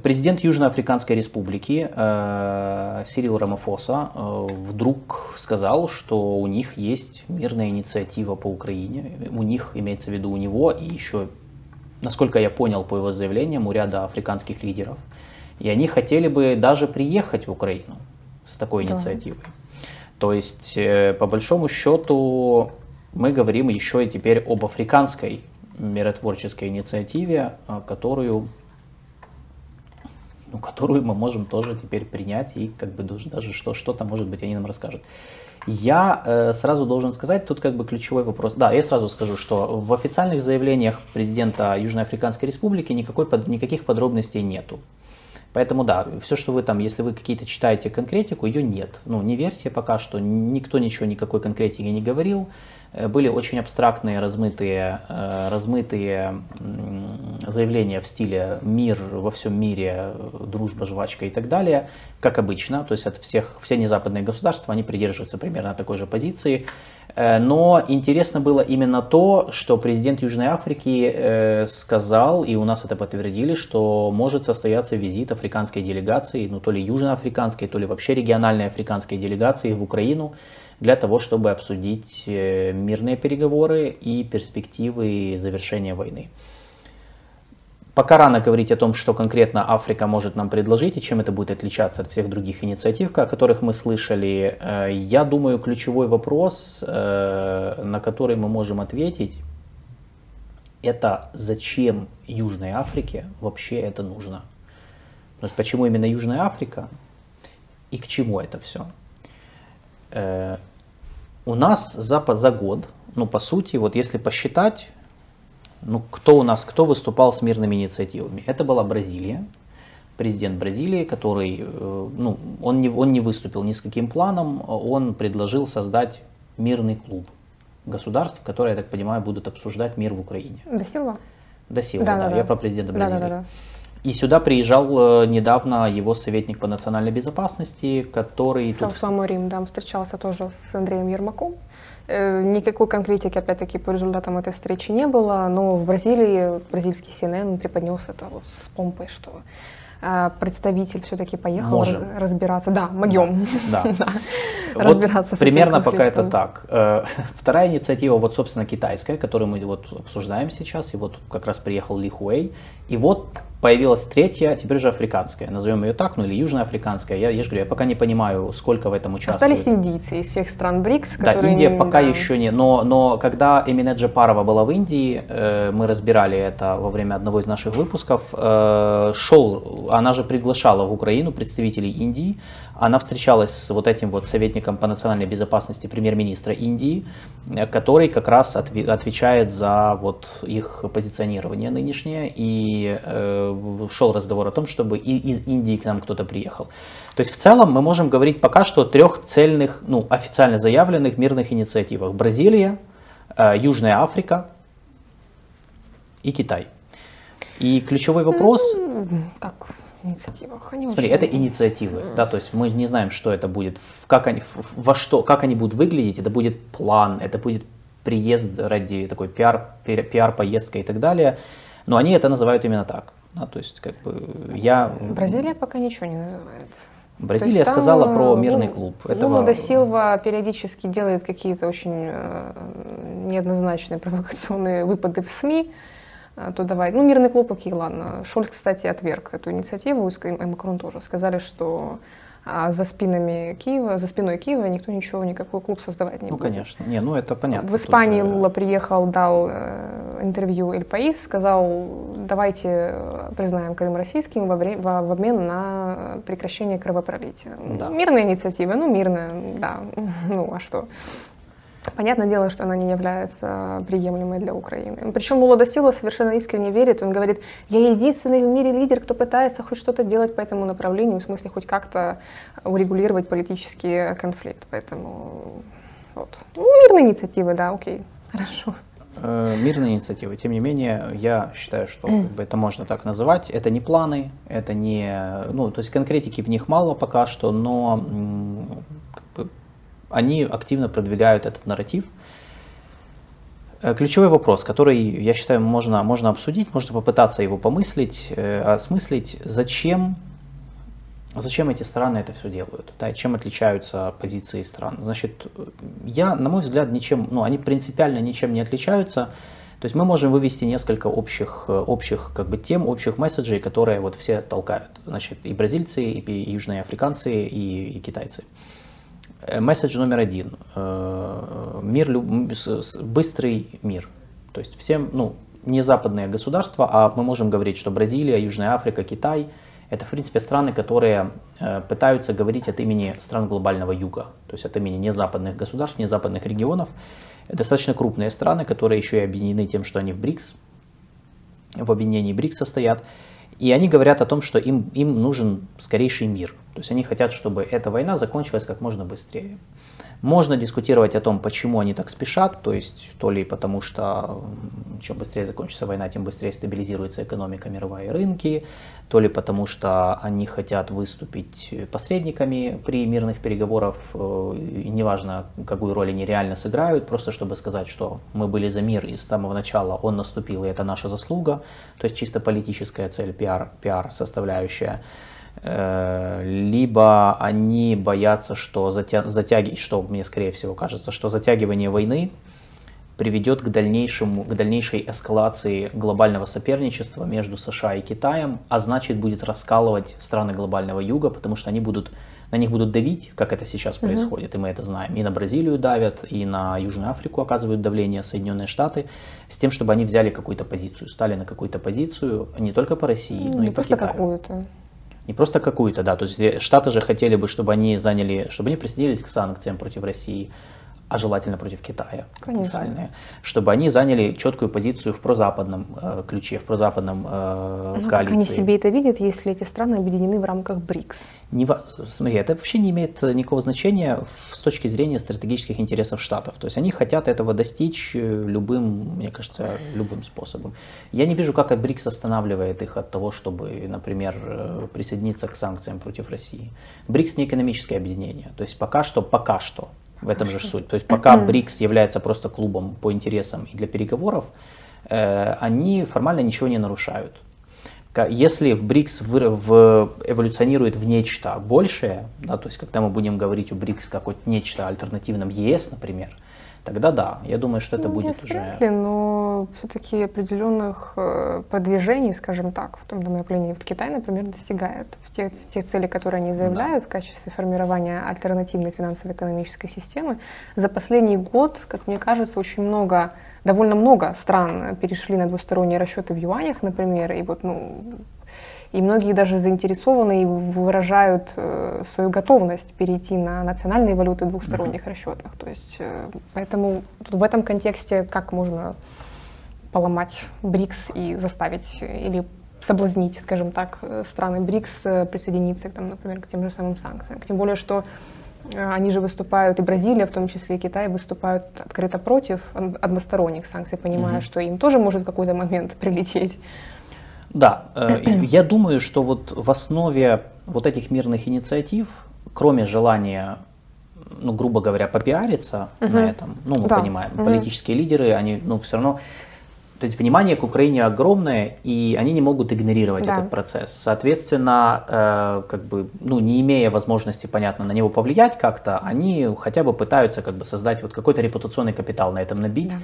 Президент Южноафриканской республики э, Сирил Рамафоса э, вдруг сказал, что у них есть мирная инициатива по Украине. У них, имеется в виду у него и еще, насколько я понял по его заявлениям, у ряда африканских лидеров. И они хотели бы даже приехать в Украину с такой Да. инициативой. То есть, э, по большому счету, мы говорим еще и теперь об африканской миротворческой инициативе, которую ну, которую мы можем тоже теперь принять и как бы даже, что, что-то, может быть, они нам расскажут. Я э, сразу должен сказать, тут как бы ключевой вопрос. Да, я сразу скажу, что в официальных заявлениях президента Южноафриканской Республики никакой, под- никаких подробностей нету. Поэтому да, все, что вы там, если вы какие-то читаете конкретику, ее нет. Ну, не верьте пока что, никто ничего, никакой конкретики не говорил. Э, Были очень абстрактные, размытые, э, размытые заявления в стиле «мир во всем мире», «дружба, жвачка» и так далее, как обычно. То есть от всех, все незападные государства, они придерживаются примерно такой же позиции. Э, Но интересно было именно то, что президент Южной Африки сказал, и у нас это подтвердили, что может состояться визит африканской делегации, ну то ли южноафриканской, то ли вообще региональной африканской делегации в Украину для того, чтобы обсудить э, мирные переговоры и перспективы завершения войны. Пока рано говорить о том, что конкретно Африка может нам предложить и чем это будет отличаться от всех других инициатив, о которых мы слышали. Э, Я думаю, ключевой вопрос, э, на который мы можем ответить, это зачем Южной Африке вообще это нужно? То есть почему именно Южная Африка и к чему это все? У нас за, за год, ну по сути, вот если посчитать, ну, кто у нас, кто выступал с мирными инициативами? Это была Бразилия, президент Бразилии, который, э, ну, он не, он не выступил ни с каким планом, он предложил создать мирный клуб государств, которые, я так понимаю, будут обсуждать мир в Украине. До Силва? До силы, Да, да, да, я про президента Бразилии. да, да, да. И сюда приезжал э, недавно его советник по национальной безопасности, который самый Рим, да, он встречался тоже с Андреем Ермаком. Э, Никакой конкретики, опять-таки, по результатам этой встречи не было, но в Бразилии бразильский CNN преподнес это вот с помпой, что э, представитель все-таки поехал Можем. раз- разбираться. Да, могем. Да. Да. Вот Разбираться примерно пока это так. Вторая инициатива, вот, собственно, китайская, которую мы вот обсуждаем сейчас, и вот как раз приехал Ли Хуэй. И вот появилась третья, теперь уже африканская, назовем ее так, ну или южноафриканская. Я, я же говорю, я пока не понимаю, сколько в этом участвует. Остались индийцы из всех стран БРИКС, Да. Индия пока да. еще не, но, но когда Эмине Джапарова была в Индии, э, мы разбирали это во время одного из наших выпусков, э, шел, она же приглашала в Украину представителей Индии, она встречалась с вот этим вот советником по национальной безопасности премьер-министра Индии, э, который как раз отве- отвечает за вот их позиционирование нынешнее, и э, шел разговор о том, чтобы и из Индии к нам кто-то приехал. То есть в целом мы можем говорить пока что о трех цельных, ну, официально заявленных мирных инициативах. Бразилия, э, Южная Африка и Китай. И ключевой вопрос, Как в инициативах? Они смотри, это инициативы, да, то есть мы не знаем, что это будет, в- как они, в- во что, как они будут выглядеть, это будет план, это будет приезд ради такой пиар, пиар- пиар-поездка и так далее, но они это называют именно так. Да, то есть, как бы, я... Бразилия пока ничего не называет. Бразилия там, сказала про мирный Лу- клуб. Лула да Силва периодически делает какие-то очень э, неоднозначные провокационные выпады в СМИ. А, То давай, ну мирный клуб, окей, ладно. Шольц, кстати, отверг эту инициативу, и Макрон тоже. Сказали, что а, за спинами Киева, за спиной Киева никто ничего, никакой клуб создавать не Ну, будет. конечно. Не, ну это понятно. В Испании же- Лула приехал, дал э, интервью Эль Паис, сказал, давайте признаем Крым российским во вре- во- в обмен на прекращение кровопролития. Да. Мирная инициатива, ну мирная, да, ну а что? Понятное дело, что она не является приемлемой для Украины. Причем Силва совершенно искренне верит. Он говорит, я единственный в мире лидер, кто пытается хоть что-то делать по этому направлению, в смысле хоть как-то урегулировать политический конфликт. Поэтому вот. Ну, мирные инициативы, да, окей, хорошо. Э, Мирные инициативы. Тем не менее, я считаю, что это можно так называть. Это не планы, это не... Ну, то есть конкретики в них мало пока что, но они активно продвигают этот нарратив. Э, Ключевой вопрос, который, я считаю, можно, можно обсудить, можно попытаться его помыслить, э, осмыслить, зачем, зачем эти страны это все делают, да, чем отличаются позиции стран. Значит, я, на мой взгляд, ничем, ну, они принципиально ничем не отличаются. То есть мы можем вывести несколько общих, э, общих как бы, тем, общих месседжей, которые вот все толкают. Значит, и бразильцы, и, и южные африканцы, и, и китайцы. Э, Месседж номер один. Э, Мир, быстрый мир. То есть всем, ну, не западные государства, а мы можем говорить, что Бразилия, Южная Африка, Китай – это, в принципе, страны, которые э, пытаются говорить от имени стран глобального юга, то есть от имени незападных государств, незападных регионов. Достаточно крупные страны, которые еще и объединены тем, что они в БРИКС, в объединении БРИКС состоят. И они говорят о том, что им, им нужен скорейший мир. То есть они хотят, чтобы эта война закончилась как можно быстрее. Можно дискутировать о том, почему они так спешат, то есть то ли потому, что чем быстрее закончится война, тем быстрее стабилизируется экономика мировая и рынки, то ли потому, что они хотят выступить посредниками при мирных переговорах, э, неважно, какую роль они реально сыграют, просто чтобы сказать, что мы были за мир и с самого начала он наступил, и это наша заслуга, то есть чисто политическая цель, пиар, пиар составляющая. Э, либо они боятся, что, затя... затяги... что мне скорее всего кажется, что затягивание войны приведет к, дальнейшему, к дальнейшей эскалации глобального соперничества между США и Китаем, а значит будет раскалывать страны глобального юга, потому что они будут, на них будут давить, как это сейчас происходит, и мы это знаем. И на Бразилию давят, и на Южную Африку оказывают давление Соединенные Штаты, с тем, чтобы они взяли какую-то позицию, стали на какую-то позицию не только по России, но не и по Китаю. какую-то. Не просто какую-то, да. То есть э, Штаты же хотели бы, чтобы они заняли, чтобы они присоединились к санкциям против России, а желательно против Китая потенциальные, чтобы они заняли четкую позицию в прозападном э, ключе, в прозападном э, Ну, как они коалиции. себе это видят, если эти страны объединены в рамках БРИКС? Не Смотри, это вообще не имеет э, никакого значения с точки зрения стратегических интересов Штатов. То есть они хотят этого достичь э, любым, мне кажется, любым способом. Я не вижу, как БРИКС останавливает их от того, чтобы, например, э, присоединиться к санкциям против России. БРИКС не экономическое объединение. То есть пока что, пока что, в этом же суть. То есть пока БРИКС является просто клубом по интересам и для переговоров, э, они формально ничего не нарушают. если в БРИКС в, в, эволюционирует в нечто большее, да, то есть когда мы будем говорить о БРИКС как о нечто альтернативном ЕС, например, тогда да, я думаю, что это ну, будет уже... Ли, но все-таки определенных э, продвижений, скажем так, в том направлении вот Китай, например, достигает. В те, в те цели, которые они заявляют да. в качестве формирования альтернативной финансово-экономической системы, за последний год, как мне кажется, очень много, довольно много стран перешли на двусторонние расчеты в юанях, например, и вот, ну, и многие даже заинтересованы и выражают э, свою готовность перейти на национальные валюты двухсторонних mm-hmm. расчетах. То есть, э, поэтому в этом контексте как можно поломать БРИКС и заставить э, или соблазнить, скажем так, страны БРИКС присоединиться, там, например, к тем же самым санкциям. Тем более, что они же выступают, и Бразилия, в том числе и Китай, выступают открыто против односторонних санкций, понимая, mm-hmm. что им тоже может в какой-то момент прилететь. Да, э, я думаю, что вот в основе вот этих мирных инициатив, кроме желания, ну, грубо говоря, попиариться угу. на этом, ну, мы да. понимаем, угу. политические лидеры, они, ну, все равно, то есть внимание к Украине огромное, и они не могут игнорировать да. этот процесс. Соответственно, э, как бы, ну, не имея возможности, понятно, на него повлиять как-то, они хотя бы пытаются как бы создать вот какой-то репутационный капитал на этом набить.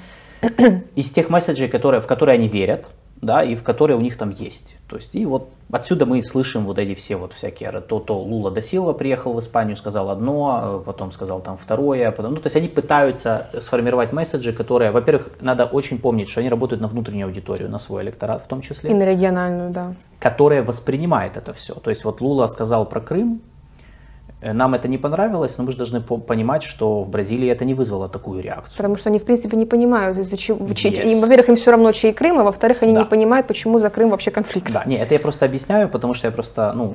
Да. Из тех месседжей, которые, в которые они верят, да, и в которые у них там есть. То есть, и вот отсюда мы слышим вот эти все вот всякие, то, то Лула да Силва приехал в Испанию, сказал одно, а потом сказал там второе, потом, ну, то есть они пытаются сформировать месседжи, которые, во-первых, надо очень помнить, что они работают на внутреннюю аудиторию, на свой электорат в том числе. И на региональную, да. Которая воспринимает это все. То есть вот Лула сказал про Крым, нам это не понравилось, но мы же должны понимать, что в Бразилии это не вызвало такую реакцию. Потому что они, в принципе, не понимают, из-за чего... Yes. Во-первых, им все равно, чей Крым, а во-вторых, они да. не понимают, почему за Крым вообще конфликт. Да, не, это я просто объясняю, потому что я просто, ну,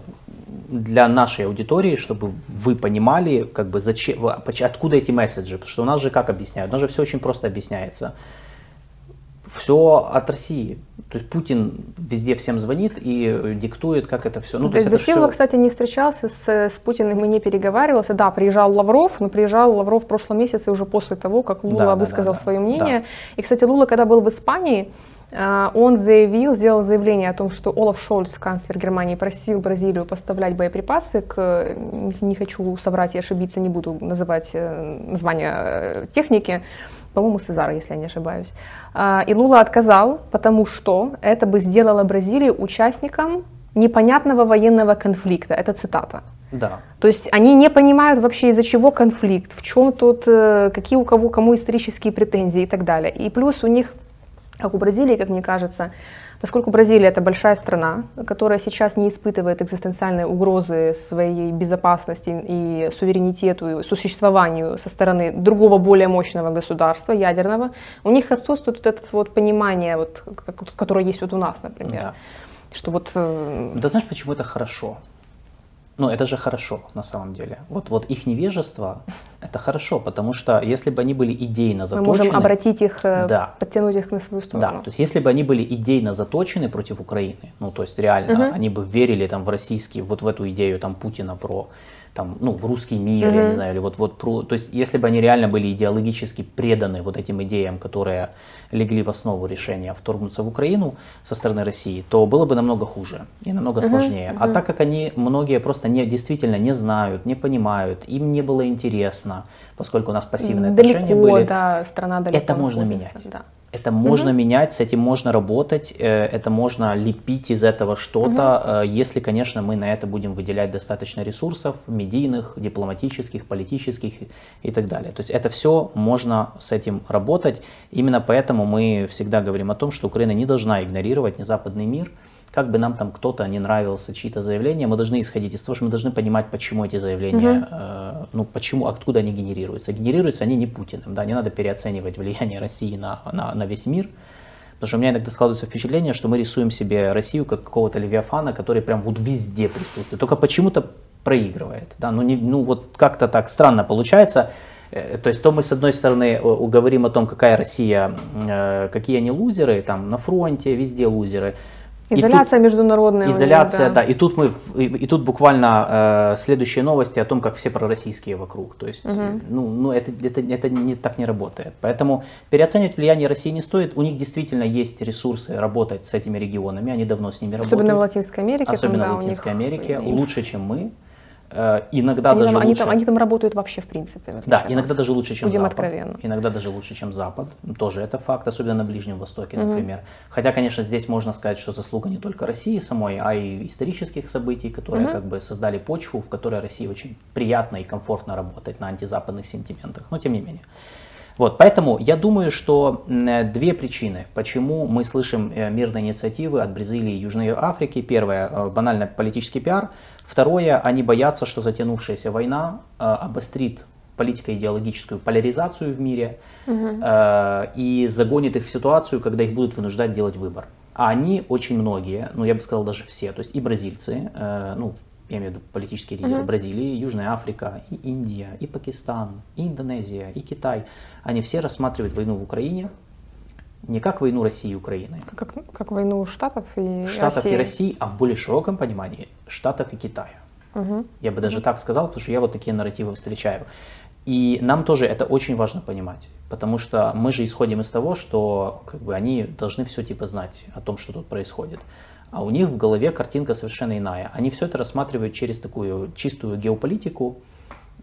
для нашей аудитории, чтобы вы понимали, как бы, зачем, откуда эти месседжи, потому что у нас же как объясняют, у нас же все очень просто объясняется все от России. То есть Путин везде всем звонит и диктует, как это все. Ну, то есть Досилова, все... кстати, не встречался с, с Путиным и не переговаривался. Да, приезжал Лавров, но приезжал Лавров в прошлом месяце уже после того, как Лула да, высказал да, да, свое мнение. Да. И, кстати, Лула, когда был в Испании, а, он заявил, сделал заявление о том, что Олаф Шольц, канцлер Германии, просил Бразилию поставлять боеприпасы к, не хочу соврать и ошибиться, не буду называть э, название э, техники, по-моему, Сезара, если я не ошибаюсь. А, и Лула отказал, потому что это бы сделало Бразилию участником непонятного военного конфликта. Это цитата. Да. То есть они не понимают вообще из-за чего конфликт, в чем тут, э, какие у кого, кому исторические претензии и так далее. И плюс у них, как у Бразилии, как мне кажется, Поскольку Бразилия это большая страна, которая сейчас не испытывает экзистенциальной угрозы своей безопасности и суверенитету, и существованию со стороны другого более мощного государства, ядерного, у них отсутствует это вот понимание, вот, которое есть вот у нас, например. Да. Что вот... Э, да знаешь, почему это хорошо? Ну, это же хорошо на самом деле. Вот, вот их невежество – это хорошо, потому что если бы они были идейно заточены… Мы можем обратить их, э, да, подтянуть их на свою сторону. Да, то есть если бы они были идейно заточены против Украины, ну, то есть реально, угу. они бы верили там в российский, вот в эту идею там Путина про там, ну, в русский мир, mm-hmm. я не знаю, или вот, вот про, то есть, если бы они реально были идеологически преданы вот этим идеям, которые легли в основу решения вторгнуться в Украину со стороны России, то было бы намного хуже и намного mm-hmm. сложнее. Mm-hmm. А так как они многие просто не, действительно не знают, не понимают, им не было интересно, поскольку у нас пассивные далеко, отношения были. Да, страна далеко это можно менять. Да. Это можно угу. менять, с этим можно работать, э, это можно лепить из этого что-то, угу. если, конечно, мы на это будем выделять достаточно ресурсов, медийных, дипломатических, политических и так далее. То есть это все можно с этим работать. Именно поэтому мы всегда говорим о том, что Украина не должна игнорировать ни западный мир, как бы нам там кто-то не нравился, чьи-то заявления, мы должны исходить из того, что мы должны понимать, почему эти заявления, угу. э, ну почему, откуда они генерируются. Генерируются они не Путиным, да, не надо переоценивать влияние России на, на, на весь мир. Потому что у меня иногда складывается впечатление, что мы рисуем себе Россию как какого-то левиафана, который прям вот везде присутствует, только почему-то проигрывает. Да? Ну, не, ну вот как-то так странно получается. Э, то есть то мы с одной стороны говорим о том, какая Россия, э, какие они лузеры, там на фронте везде лузеры, Изоляция тут, международная. Изоляция, них, да. да. И тут мы, и, и тут буквально э, следующие новости о том, как все пророссийские вокруг. То есть, угу. ну, ну это, это, это не, так не работает. Поэтому переоценивать влияние России не стоит. У них действительно есть ресурсы работать с этими регионами. Они давно с ними работают. Особенно в Латинской Америке. Особенно там, в Латинской Америке. Лучше, чем мы. Э, иногда они даже там, лучше. Они там, они там работают вообще в принципе. Да, иногда даже лучше, чем Будем Запад. откровенно. Иногда даже лучше, чем Запад. Тоже это факт, особенно на Ближнем Востоке, например. Угу. Хотя, конечно, здесь можно сказать, что заслуга не только России самой, а и исторических событий, которые угу. как бы создали почву, в которой России очень приятно и комфортно работать на антизападных сентиментах. Но тем не менее. Вот, поэтому я думаю, что две причины, почему мы слышим э, мирные инициативы от Бразилии и Южной Африки. Первое, э, банально политический пиар. Второе, они боятся, что затянувшаяся война э, обострит политико-идеологическую поляризацию в мире угу. и загонит их в ситуацию, когда их будут вынуждать делать выбор. А они очень многие, ну я бы сказал даже все, то есть и бразильцы, ну я имею в виду политические лидеры uh-huh. Бразилии, Южная Африка, и Индия, и Пакистан, и Индонезия, и Китай, они все рассматривают войну в Украине не как войну России и Украины. Как, как войну Штатов и Штатов России. и России, а в более широком понимании Штатов и Китая. Угу. Я бы даже угу. так сказал, потому что я вот такие нарративы встречаю. И нам тоже это очень важно понимать, потому что мы же исходим из того, что как бы, они должны все типа знать о том, что тут происходит а у них в голове картинка совершенно иная. Они все это рассматривают через такую чистую геополитику,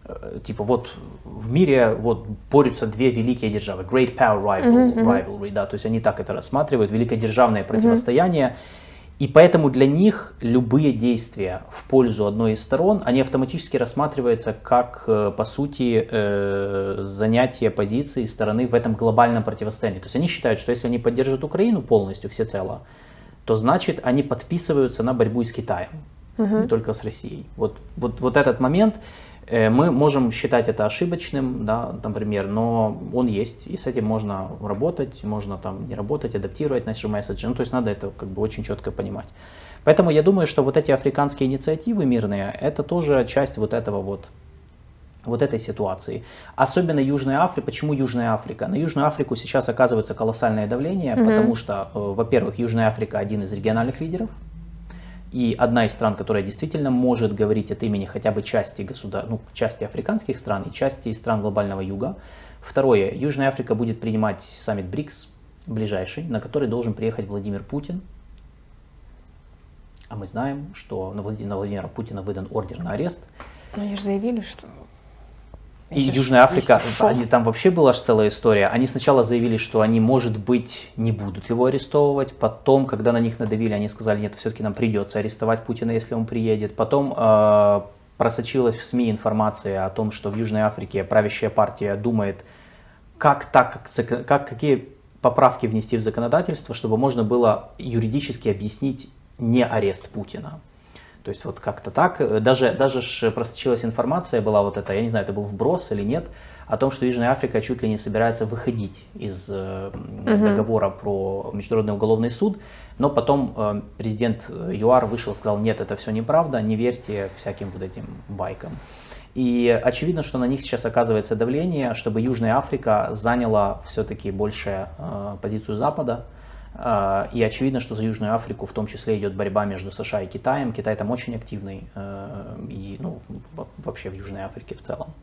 э, типа вот в мире вот борются две великие державы, great power rival, uh-huh, rivalry, да, то есть они так это рассматривают, великодержавное противостояние, uh-huh. и поэтому для них любые действия в пользу одной из сторон, они автоматически рассматриваются как, э, по сути, э, занятие позиции стороны в этом глобальном противостоянии. То есть они считают, что если они поддержат Украину полностью, всецело, то значит они подписываются на борьбу с Китаем, угу. не только с Россией. Вот, вот, вот этот момент э, мы можем считать это ошибочным, да, например, но он есть, и с этим можно работать, можно там не работать, адаптировать наши месседжи, ну, то есть надо это как бы очень четко понимать. Поэтому я думаю, что вот эти африканские инициативы мирные, это тоже часть вот этого вот вот этой ситуации. Особенно Южная Африка. Почему Южная Африка? На Южную Африку сейчас оказывается колоссальное давление, mm-hmm. потому что, э, во-первых, Южная Африка один из региональных лидеров, и одна из стран, которая действительно может говорить от имени хотя бы части государ... ну, части африканских стран и части стран глобального юга. Второе, Южная Африка будет принимать саммит БРИКС ближайший, на который должен приехать Владимир Путин. А мы знаем, что на Владимира Путина выдан ордер на арест. Но они же заявили, что и Южная Африка, они, там вообще была аж целая история. Они сначала заявили, что они, может быть, не будут его арестовывать. Потом, когда на них надавили, они сказали, нет, все-таки нам придется арестовать Путина, если он приедет. Потом э, просочилась в СМИ информация о том, что в Южной Африке правящая партия думает, как так, как, какие поправки внести в законодательство, чтобы можно было юридически объяснить не арест Путина. То есть вот как-то так. Даже, даже ж просочилась информация была вот эта, я не знаю, это был вброс или нет, о том, что Южная Африка чуть ли не собирается выходить из э, угу. договора про Международный уголовный суд, но потом э, президент ЮАР вышел и сказал, нет, это все неправда, не верьте всяким вот этим байкам. И очевидно, что на них сейчас оказывается давление, чтобы Южная Африка заняла все-таки больше э, позицию Запада, и очевидно, что за Южную Африку в том числе идет борьба между США и Китаем. Китай там очень активный, э, и ну, вообще в Южной Африке в целом.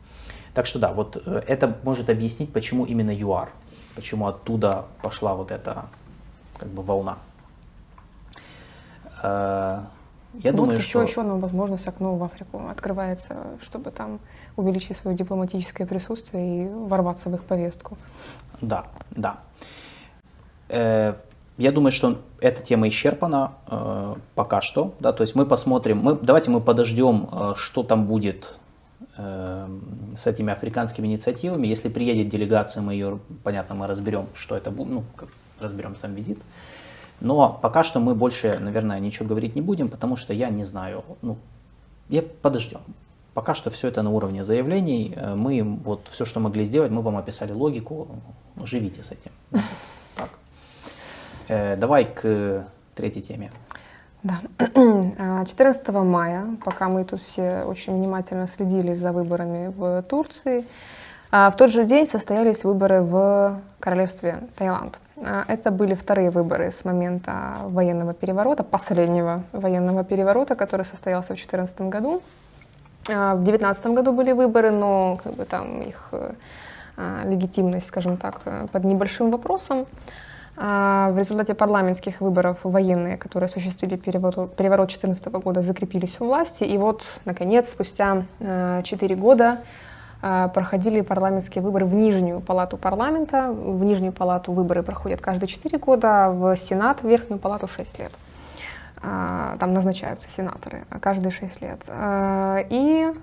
Так что да, вот э, это может объяснить, почему именно ЮАР, почему оттуда пошла вот эта как бы волна. Э, я вот думаю, еще, что... еще одна возможность окно в Африку открывается, чтобы там увеличить свое дипломатическое присутствие и ворваться в их повестку. Да, да. Я думаю, что эта тема исчерпана э, пока что. Да, то есть мы посмотрим, мы, давайте мы подождем, э, что там будет э, с этими африканскими инициативами. Если приедет делегация, мы ее, понятно, мы разберем, что это будет, ну, разберем сам визит. Но пока что мы больше, наверное, ничего говорить не будем, потому что я не знаю, ну, я подождем. Пока что все это на уровне заявлений. Э, мы вот все, что могли сделать, мы вам описали логику, живите с этим. Э, давай к третьей теме. Да. 14 а, мая, пока мы тут все очень внимательно следили за выборами в Турции, А в тот же день состоялись выборы в королевстве Таиланд. А, это были вторые выборы с момента военного переворота, последнего военного переворота, который состоялся в 2014 году. В 2019 году были выборы, но как бы, там их легитимность, скажем так, э, под небольшим вопросом. В результате парламентских выборов военные, которые осуществили переворот 2014 года, закрепились у власти. И вот, наконец, спустя 4 э, года а, проходили парламентские выборы в Нижнюю палату парламента. В Нижнюю палату выборы проходят каждые 4 года, а в Сенат, в Верхнюю палату 6 лет. А, там назначаются сенаторы каждые 6 лет. И,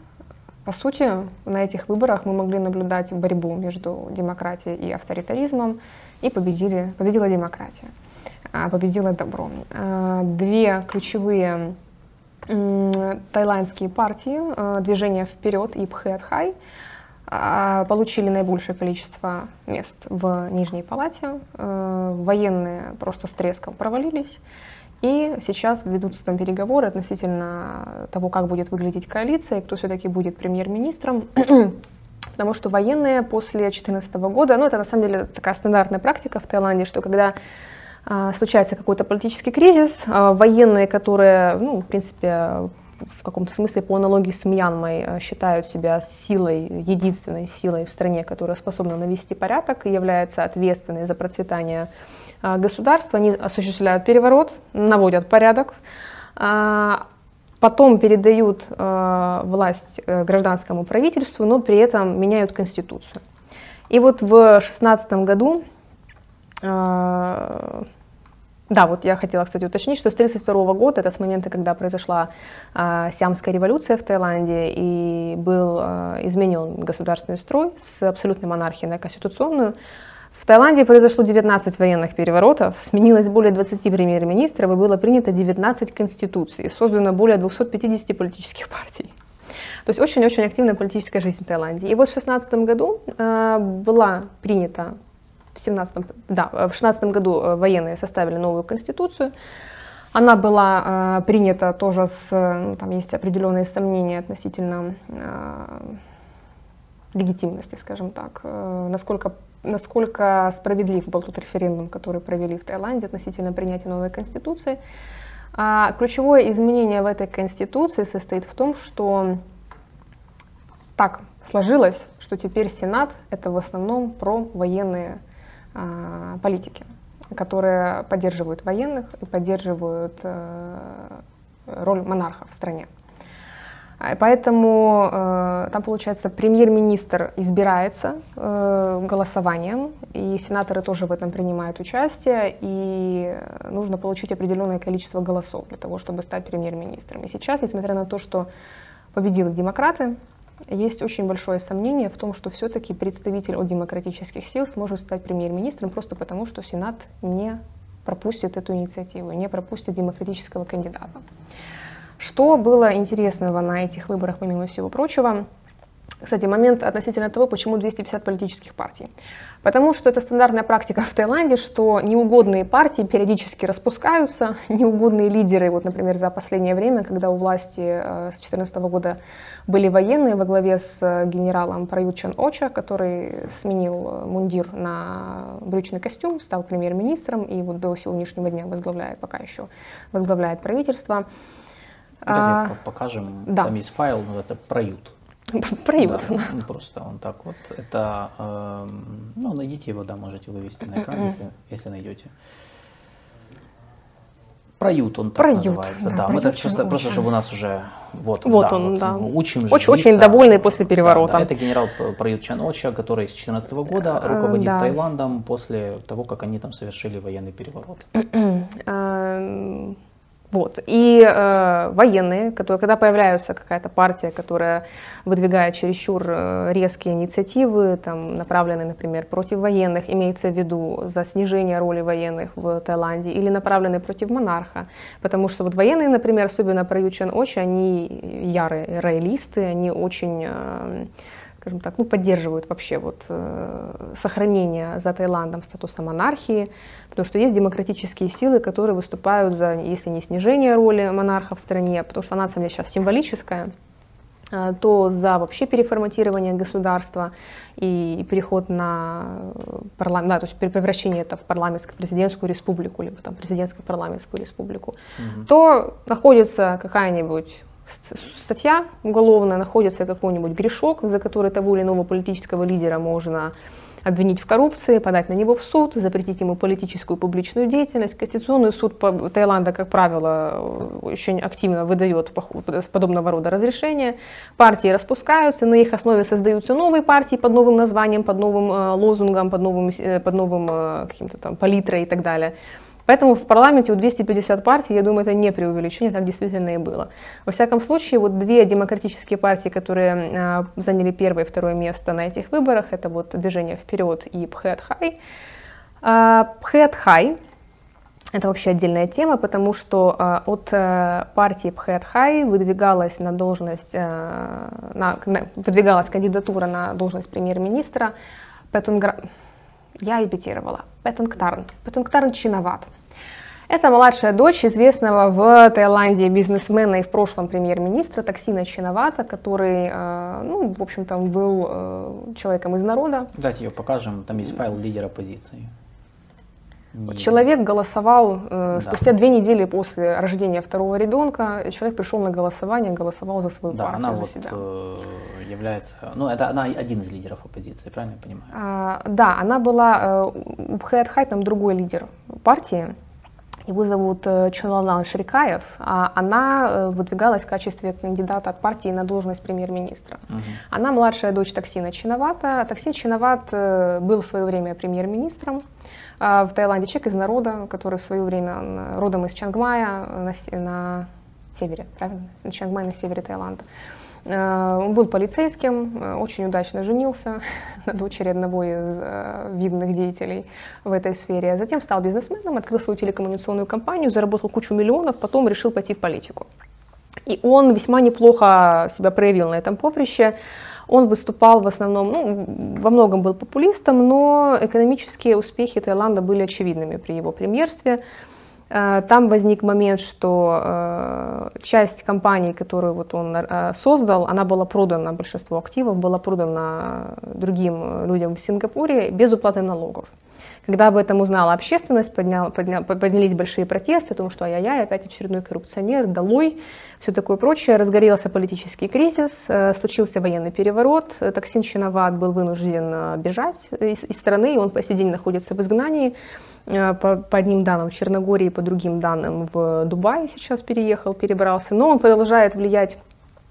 по сути, на этих выборах мы могли наблюдать борьбу между демократией и авторитаризмом, и победили, победила демократия, победила добро. Две ключевые таиландские партии, движение «Вперед» и «Пхэт а, получили наибольшее количество мест в Нижней Палате. Военные просто с треском провалились. И сейчас ведутся там переговоры относительно того, как будет выглядеть коалиция кто все-таки будет премьер-министром. Потому что военные после 2014 года, ну это на самом деле такая стандартная практика в Таиланде, что когда а, случается какой-то политический кризис, а, военные, которые, ну, в принципе, в каком-то смысле по аналогии с Мьянмой э, считают себя силой, единственной силой в стране, которая способна навести порядок и является ответственной за процветание э, государства. Они осуществляют переворот, наводят порядок, а, потом передают э, власть гражданскому правительству, но при этом меняют конституцию. И вот в 2016 году да, вот я хотела, кстати, уточнить, что с 1932 года, это с момента, когда произошла э, Сиамская революция в Таиланде, и был э, изменен государственный строй с абсолютной монархии на конституционную, в Таиланде произошло 19 военных переворотов, сменилось более 20 премьер-министров, и было принято 19 конституций, создано более 250 политических партий. То есть очень-очень активная политическая жизнь в Таиланде. И вот в 2016 году э, была принята в 17 да, в 16 году э, военные составили новую конституцию. Она была э, принята тоже с, ну, там есть определенные сомнения относительно э, легитимности, скажем так, э, насколько, насколько справедлив был тот референдум, который провели в Таиланде относительно принятия новой конституции. А ключевое изменение в этой конституции состоит в том, что так сложилось, что теперь Сенат это в основном про военные а, политики, которые поддерживают военных и поддерживают э, роль монарха в стране. А, поэтому э, там, получается, премьер-министр избирается э, голосованием, и сенаторы тоже в этом принимают участие, и нужно получить определенное количество голосов для того, чтобы стать премьер-министром. И сейчас, несмотря на то, что победили демократы, есть очень большое сомнение в том, что все-таки представитель от демократических сил сможет стать премьер-министром просто потому, что Сенат не пропустит эту инициативу, не пропустит демократического кандидата. Что было интересного на этих выборах, помимо всего прочего? Кстати, момент относительно того, почему 250 политических партий. Потому что это стандартная практика в Таиланде, что неугодные партии периодически распускаются, неугодные лидеры, вот, например, за последнее время, когда у власти э, с 2014 года были военные во главе с э, генералом Праютчан Оча, который сменил э, мундир на брючный костюм, стал премьер-министром и вот до сегодняшнего дня возглавляет, пока еще возглавляет правительство. Давайте а, покажем, да. там есть файл, называется «Проют». Проют. Да, ну, просто он так вот. Это, э, ну, найдите его, да, можете вывести на экран, если, если найдете. Проют он так Проют, называется. Да, да мы так просто, просто, чтобы у нас уже вот, вот да, он, вот, да. Учим очень, очень довольный после переворота. Да, да, это генерал Проют Чан Оча, который с 2014 года э, руководит да. Таиландом после того, как они там совершили военный переворот. Вот. И э, военные, которые, когда появляются какая-то партия, которая выдвигает чересчур э, резкие инициативы, там, направленные, например, против военных, имеется в виду за снижение роли военных в Таиланде, или направленные против монарха, потому что вот военные, например, особенно про Ючен Очи, они ярые роялисты, они очень... Э, скажем так, ну, поддерживают вообще вот, э, сохранение за Таиландом статуса монархии, потому что есть демократические силы, которые выступают за, если не снижение роли монарха в стране, потому что она, на самом деле, сейчас символическая, э, то за вообще переформатирование государства и переход на парламент, да, то есть превращение это в парламентско-президентскую республику, либо там президентско-парламентскую республику, угу. то находится какая-нибудь статья уголовная, находится какой-нибудь грешок, за который того или иного политического лидера можно обвинить в коррупции, подать на него в суд, запретить ему политическую публичную деятельность. Конституционный суд Таиланда, как правило, очень активно выдает подобного рода разрешения. Партии распускаются, на их основе создаются новые партии под новым названием, под новым э, лозунгом, под новым, э, под новым э, каким-то там палитрой и так далее. Поэтому в парламенте у 250 партий, я думаю, это не преувеличение, так действительно и было. Во всяком случае, вот две демократические партии, которые э, заняли первое и второе место на этих выборах, это вот Движение вперед и Пхэт-Хай. А, Пхыа Тхай это вообще отдельная тема, потому что э, от э, партии Пхыа Тхай выдвигалась на должность, э, на, выдвигалась кандидатура на должность премьер-министра Петунгра... Я репетировала. Пэтхонгтхан. Пэтхонгтхан Чинават. Это младшая дочь известного в Таиланде бизнесмена и в прошлом премьер-министра Таксина Чинавата, который, э, ну, в общем-то, был э, человеком из народа. Давайте ее покажем, там есть файл лидера оппозиции. Человек голосовал э, да. спустя две недели после рождения второго ребенка. Человек пришел на голосование, голосовал за свою да, партию, она за вот себя. Э, является, ну это она один из лидеров оппозиции, правильно я понимаю? А, да, она была э, у Хэт Хай там другой лидер партии. Его зовут э, Чонлан Шрикаев, а она э, выдвигалась в качестве кандидата от партии на должность премьер-министра. Угу. Она младшая дочь Таксина Чиновата. Таксин Чиноват э, был в свое время премьер-министром в Таиланде. Человек из народа, который в свое время родом из Чангмая на, на севере, правильно? Чангмай на севере Таиланда. Э, он был полицейским, э, очень удачно женился на дочери одного из э, видных деятелей в этой сфере. Затем стал бизнесменом, открыл свою телекоммуникационную компанию, заработал кучу миллионов, потом решил пойти в политику. И он весьма неплохо себя проявил на этом поприще. Он выступал в основном, ну, во многом был популистом, но экономические успехи Таиланда были очевидными при его премьерстве. Э, там возник момент, что э, часть компании, которую вот он э, создал, она была продана, большинство активов было продано другим людям в Сингапуре без уплаты налогов. Когда об этом узнала общественность, поднял, поднял, поднялись большие протесты о том, что ай-яй-яй, опять очередной коррупционер, долой, все такое прочее. Разгорелся политический кризис, случился военный переворот, Таксин Чиноват был вынужден бежать из, из страны, и он по сей день находится в изгнании. Э, по, по одним данным в Черногории, по другим данным в Дубае сейчас переехал, перебрался. Но он продолжает влиять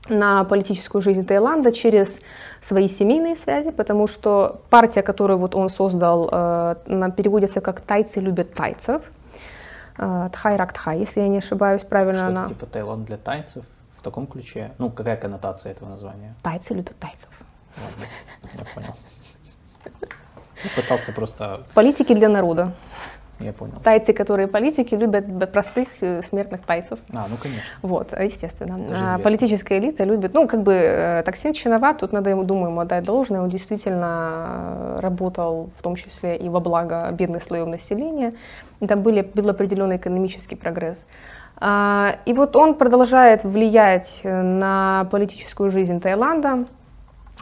на политическую жизнь Таиланда через свои семейные связи, потому что партия, которую вот он создал, э, переводится как «тайцы любят тайцев», э, Тхай Рак Тхай, если я не ошибаюсь правильно. Что она... типа Таиланд для тайцев в таком ключе? Ну, какая коннотация этого названия? Тайцы любят тайцев. Ладно, я понял. Я пытался просто... Политики для народа. Я понял. Тайцы, которые политики, любят простых э, смертных тайцев. А, ну конечно. Вот, естественно. А, политическая элита любит, ну, как бы э, Таксин чиноват, тут надо ему, думаю, ему отдать должное, он действительно э, работал в том числе и во благо бедных слоев населения. Там были, был определенный экономический прогресс. А, и вот он продолжает влиять на политическую жизнь Таиланда.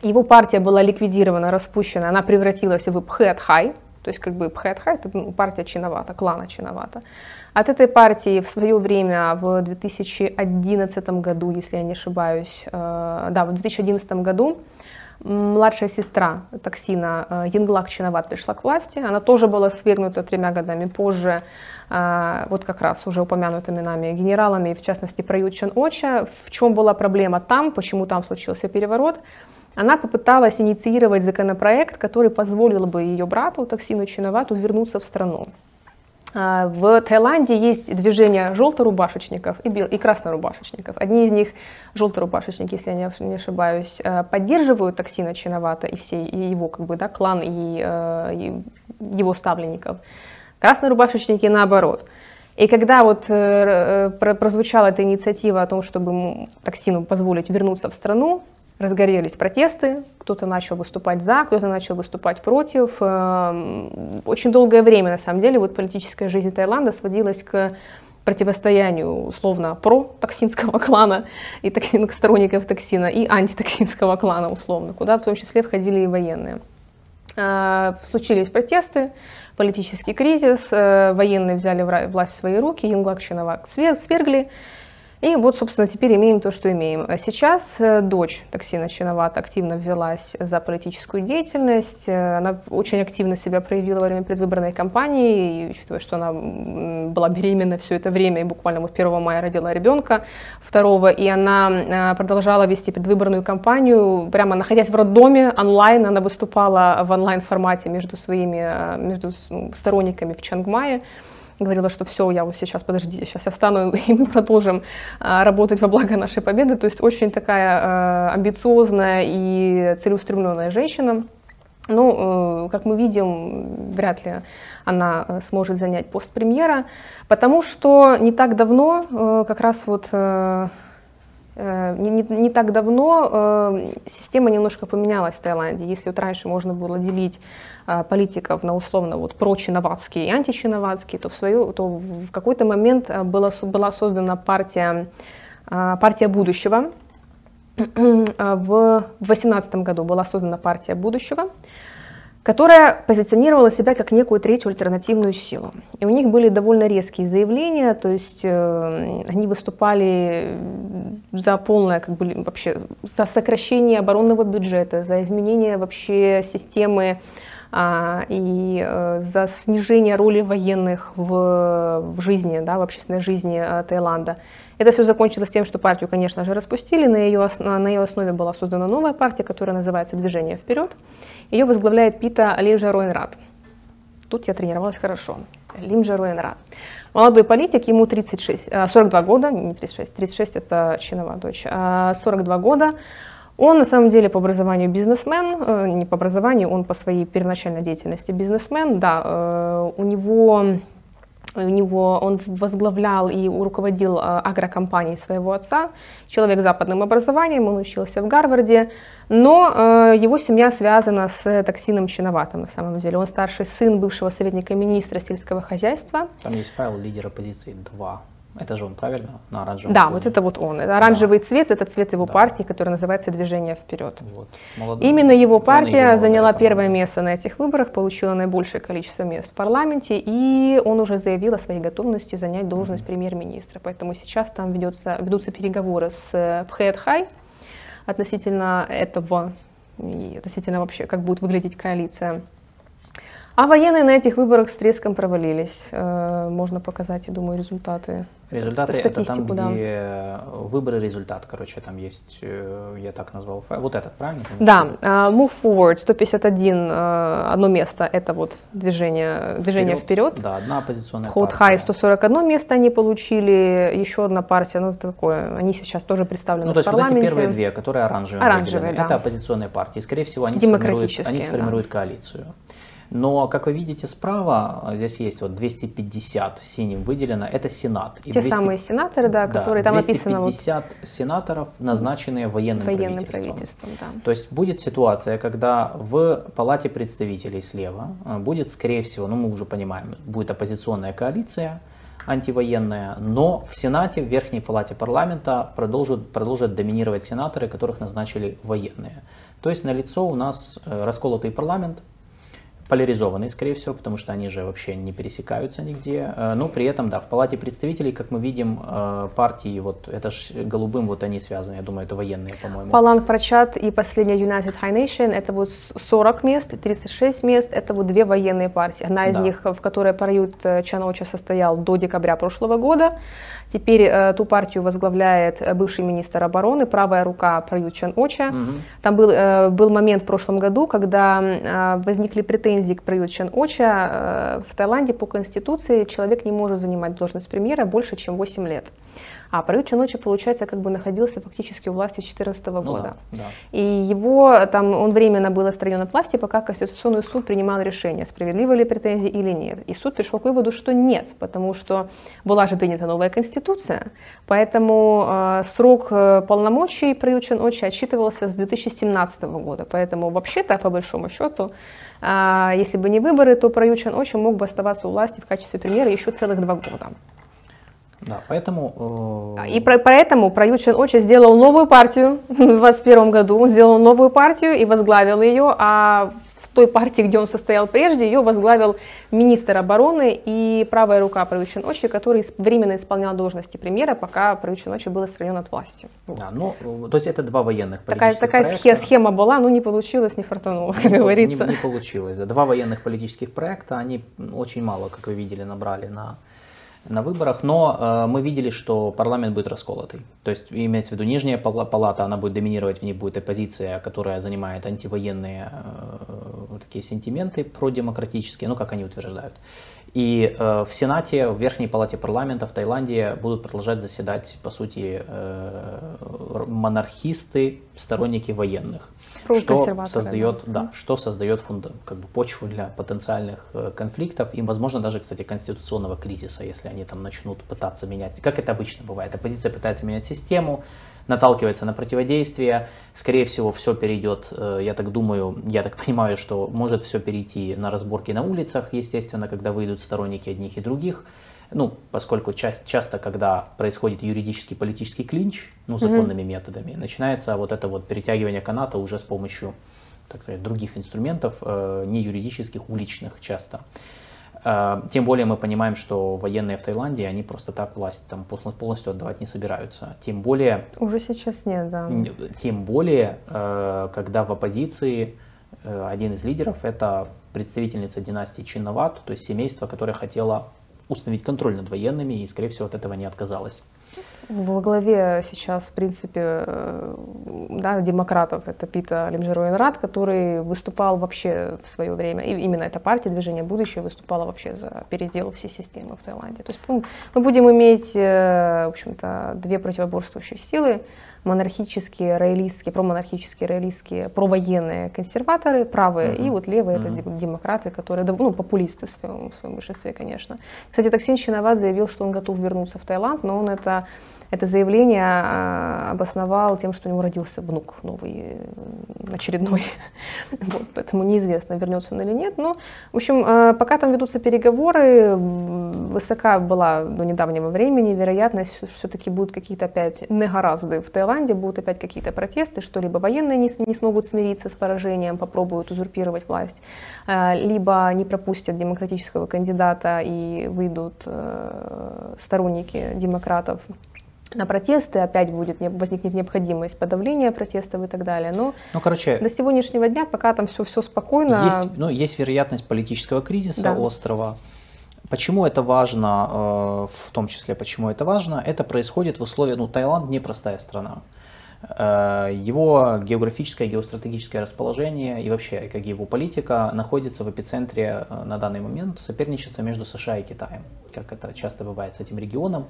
Его партия была ликвидирована, распущена, она превратилась в Пхэт-Хай, то есть как бы Пхэтха, это ну, партия Чиновата, клана Чиновата. От этой партии в свое время, в 2011 году, если я не ошибаюсь, э, да, в 2011 году младшая сестра Таксина э, Янглак Чиноват пришла к власти. Она тоже была свергнута тремя годами позже, э, вот как раз уже упомянутыми нами генералами, в частности Прают Чан Оча. В чем была проблема там, почему там случился переворот? Она попыталась инициировать законопроект, который позволил бы ее брату, Таксину Чиновату, вернуться в страну. А, в Таиланде есть движение желторубашечников и, бел... и краснорубашечников. Одни из них, желторубашечники, если я не ошибаюсь, э, поддерживают Таксина Чиновата и, все, и его как бы, да, клан и, э, и его ставленников. Краснорубашечники наоборот. И когда вот э, прозвучала эта инициатива о том, чтобы Таксину позволить вернуться в страну, разгорелись протесты, кто-то начал выступать за, кто-то начал выступать против. Эм, очень долгое время, на самом деле, вот политическая жизнь Таиланда сводилась к противостоянию условно про-токсинского клана и сторонников токсина и антитоксинского клана условно, куда в том числе входили и военные. А, случились протесты, политический кризис, э, военные взяли власть в свои руки, Янглак Чиновак свергли, и вот, собственно, теперь имеем то, что имеем. Сейчас э, дочь Токсина Чиноват активно взялась за политическую деятельность. Э, она очень активно себя проявила во время предвыборной кампании, и, учитывая, что она была беременна все это время и буквально вот 1 мая родила ребенка второго, и она э, продолжала вести предвыборную кампанию, прямо находясь в роддоме, онлайн, она выступала в онлайн-формате между своими между сторонниками в Чангмае говорила, что все, я вот сейчас, подождите, сейчас я встану, и мы продолжим а, работать во благо нашей победы. То есть очень такая а, амбициозная и целеустремленная женщина. Ну, э, как мы видим, вряд ли она э, сможет занять пост премьера, потому что не так давно, э, как раз вот не, не, не так давно э, система немножко поменялась в Таиланде. Если вот раньше можно было делить э, политиков на условно вот прочиноватские и античиноватские, то в, свою, то в какой-то момент была, была создана партия, э, партия будущего. В 2018 году была создана партия будущего которая позиционировала себя как некую третью альтернативную силу. И у них были довольно резкие заявления, то есть э, они выступали за полное, как бы вообще, за сокращение оборонного бюджета, за изменение вообще системы а, и э, за снижение роли военных в, в жизни, да, в общественной жизни э, Таиланда. Это все закончилось тем, что партию, конечно же, распустили, на ее, на ее основе была создана новая партия, которая называется «Движение вперед». Ее возглавляет Пита Лимжа Роенрат. Тут я тренировалась хорошо. Лимжа Роенрат. Молодой политик, ему 36, 42 э, года, не 36, 36 это Чинова дочь, 42 а года. Он на самом деле по образованию бизнесмен, э, не по образованию, он по своей первоначальной деятельности бизнесмен, да, э, у него у него, он возглавлял и руководил агрокомпанией своего отца, человек с западным образованием, он учился в Гарварде, но э, его семья связана с токсином Чиноватым на самом деле. Он старший сын бывшего советника министра сельского хозяйства. Там есть файл лидера оппозиции 2. Это же он, правильно? На оранжевом Да, фоне. вот это вот он. Это оранжевый да. цвет, это цвет его да. партии, который называется «Движение вперед». Вот. Молодой. Именно его партия его заняла первое место на этих выборах, получила наибольшее количество мест в парламенте, и он уже заявил о своей готовности занять должность mm-hmm. премьер-министра. Поэтому сейчас там ведется, ведутся переговоры с Пхет Хай, относительно этого и относительно вообще, как будет выглядеть коалиция. А военные на этих выборах с треском провалились. Э, можно показать, я думаю, результаты. Результаты это там, да. где выборы результат, короче, там есть, э, я так назвал, вот этот, правильно? Да, uh, Move Forward 151, uh, одно место, это вот движение, вперед, движение вперед. Да, одна оппозиционная Hold партия. High 141 место они получили, еще одна партия, ну такое, они сейчас тоже представлены ну, в парламенте. Ну то есть вот эти первые две, которые оранжевые, оранжевые да. это оппозиционные партии, скорее всего, они сформируют, они сформируют да. коалицию. Но, как вы видите справа, здесь есть вот 250 синим выделено, это Сенат. И Те 200, самые сенаторы, да, которые да, там 250 описано. 250 вот... сенаторов, назначенные военным, военным правительством. правительством да. То есть будет ситуация, когда в Палате представителей слева э, будет, скорее всего, ну мы уже понимаем, будет оппозиционная коалиция, антивоенная, но в Сенате, в Верхней Палате парламента продолжат, продолжат доминировать сенаторы, которых назначили военные. То есть налицо у нас э, расколотый парламент, поляризованный, скорее всего, потому что они же вообще не пересекаются нигде. Э, но при этом, да, в Палате представителей, как мы видим, э, партии, вот это ж голубым, вот они связаны, я думаю, это военные, по-моему. Паланг Прачат и последняя United High Nation, это вот 40 мест, 36 мест, это вот две военные партии. Одна из да. них, в которой Парают э, Чан Оча состоял до декабря прошлого года, Теперь э, ту партию возглавляет э, бывший министр обороны, правая рука Прают Чан Оча. Угу. Там был, э, был момент в прошлом году, когда э, возникли претензии к Прают Чан Оча. Э, в Таиланде по конституции человек не может занимать должность премьера больше, чем 8 лет. А Прают Чаночи, получается, как бы находился фактически у власти с 2014 ну года. Да, да. И его, там, он временно был отстранен от власти, пока Конституционный суд принимал решение, справедливы ли претензии или нет. И суд пришел к выводу, что нет, потому что была же принята новая Конституция, поэтому э, срок э, полномочий Прают Чаночи отчитывался с 2017 года. Поэтому вообще-то, по большому счету, э, если бы не выборы, то Прают Чан Очи мог бы оставаться у власти в качестве премьера еще целых два года. Да, поэтому... Э... И про, поэтому Прают Чен Очи сделал новую партию в 2021 году, он сделал новую партию и возглавил ее, а той партии, где он состоял прежде, ее возглавил министр обороны и правая рука Правича Ночи, который временно исполнял должности премьера, пока Правича Ночи был отстранен от власти. Вот. Да, ну, то есть это два военных Такая, такая проекта. схема была, но не получилось, не фартануло, как не, говорится. Не, не получилось. Да. Два военных политических проекта, они очень мало, как вы видели, набрали на на выборах, но э, мы видели, что парламент будет расколотый. То есть имеется в виду нижняя палата, она будет доминировать, в ней будет оппозиция, которая занимает антивоенные э, такие сентименты продемократические, ну как они утверждают. И э, в Сенате, в Верхней палате парламента в Таиланде будут продолжать заседать, по сути, э, монархисты, сторонники военных что создает, да. да, что создает фунда, как бы почву для потенциальных э, конфликтов и, возможно, даже, кстати, конституционного кризиса, если они там начнут пытаться менять, как это обычно бывает, оппозиция пытается менять систему, наталкивается на противодействие, скорее всего, все перейдет, э, я так думаю, я так понимаю, что может все перейти на разборки на улицах, естественно, когда выйдут сторонники одних и других, ну, поскольку ча- часто, когда происходит юридический политический клинч, ну, законными mm-hmm. методами, начинается вот это вот перетягивание каната уже с помощью, так сказать, других инструментов, э, не юридических, уличных часто. Э, тем более мы понимаем, что военные в Таиланде, они просто так власть там полностью отдавать не собираются. Тем более... Уже сейчас нет, да. Тем более, э, когда в оппозиции э, один из лидеров это представительница династии Чиноват, то есть семейство, которое хотело установить контроль над военными и, скорее всего, от этого не отказалась. Во главе сейчас, в принципе, э, да, демократов это Пита Лимжеруэнрат, который выступал вообще в свое время, и именно эта партия Движение будущее выступала вообще за передел всей системы в Таиланде. То есть мы будем иметь, э, в общем-то, две противоборствующие силы, монархические, роялистские, промонархические, роялистские, провоенные консерваторы, правые, mm-hmm. и вот левые mm-hmm. это демократы, которые, ну, популисты в своем, в своем большинстве, конечно. Кстати, Таксин Чиноват заявил, что он готов вернуться в Таиланд, но он это это заявление а, обосновал тем, что у него родился внук новый, очередной. Вот, поэтому неизвестно, вернется он или нет. Но, в общем, а, пока там ведутся переговоры, высока была до недавнего времени вероятность, что все-таки будут какие-то опять негоразды в Таиланде, будут опять какие-то протесты, что либо военные не, не смогут смириться с поражением, попробуют узурпировать власть, а, либо не пропустят демократического кандидата и выйдут э, сторонники демократов на протесты, опять будет, возникнет необходимость подавления протестов и так далее. Но ну, короче, до сегодняшнего дня пока там все, все спокойно. Есть, ну, есть вероятность политического кризиса да. острова. Почему это важно, э, в том числе почему это важно, это происходит в условиях, ну Таиланд непростая страна. Э, его географическое, геостратегическое расположение и вообще как его политика находится в эпицентре э, на данный момент соперничества между США и Китаем, как это часто бывает с этим регионом.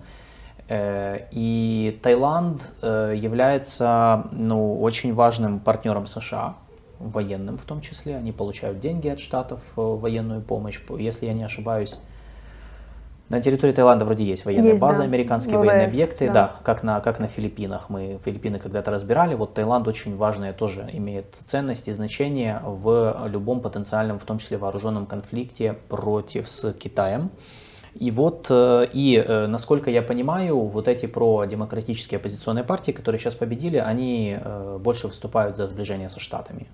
Э, и Таиланд э, является ну, очень важным партнером США, военным в том числе. Они получают деньги от штатов, э, военную помощь. Если я не ошибаюсь, на территории Таиланда вроде есть военная есть, база, да. американские ВВС, военные объекты, да. да, как на, как на Филиппинах. Мы Филиппины когда-то разбирали. Вот Таиланд очень важное тоже имеет ценность и значение в любом потенциальном, в том числе вооруженном конфликте против с Китаем. И вот, э, и э, насколько я понимаю, вот эти продемократические оппозиционные партии, которые сейчас победили, они э, больше выступают за сближение со Штатами.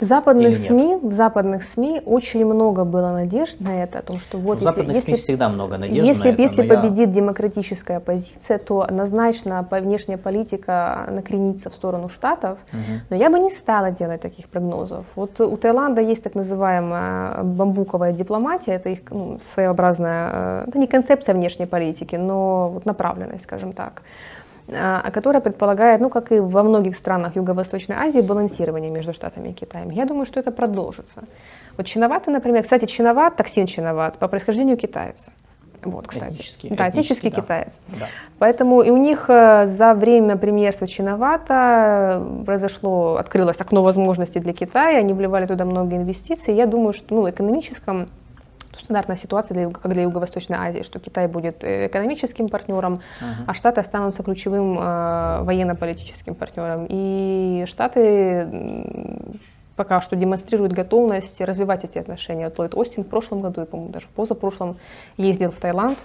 В западных СМИ, в западных СМИ очень много было надежд на это, о том, что вот в западных если, СМИ всегда много надежд если, на это. Если победит я... демократическая оппозиция, то однозначно внешняя политика накренится в сторону штатов. Угу. Но я бы не стала делать таких прогнозов. Вот у Таиланда есть так называемая бамбуковая дипломатия, это их ну, своеобразная, это не концепция внешней политики, но вот направленность, скажем так. А, которая предполагает, ну, как и во многих странах Юго-Восточной Азии, балансирование между Штатами и Китаем. Я думаю, что это продолжится. Вот чиноваты, например, кстати, чиноват, токсин чиноват, по происхождению китаец. Вот, кстати. Этнический, да, этнический да. китаец. Да. Поэтому и у них э, за время премьерства Чиновата произошло, открылось окно возможностей для Китая, они вливали туда много инвестиций. Я думаю, что ну, экономическом стандартная ситуация, для, как для Юго-Восточной Азии, что Китай будет э, экономическим партнером, uh-huh. а Штаты останутся ключевым э, военно-политическим партнером. И Штаты пока что демонстрируют готовность развивать эти отношения. Вот Ллойд Остин в прошлом году, и, по-моему, даже в позапрошлом ездил в Таиланд,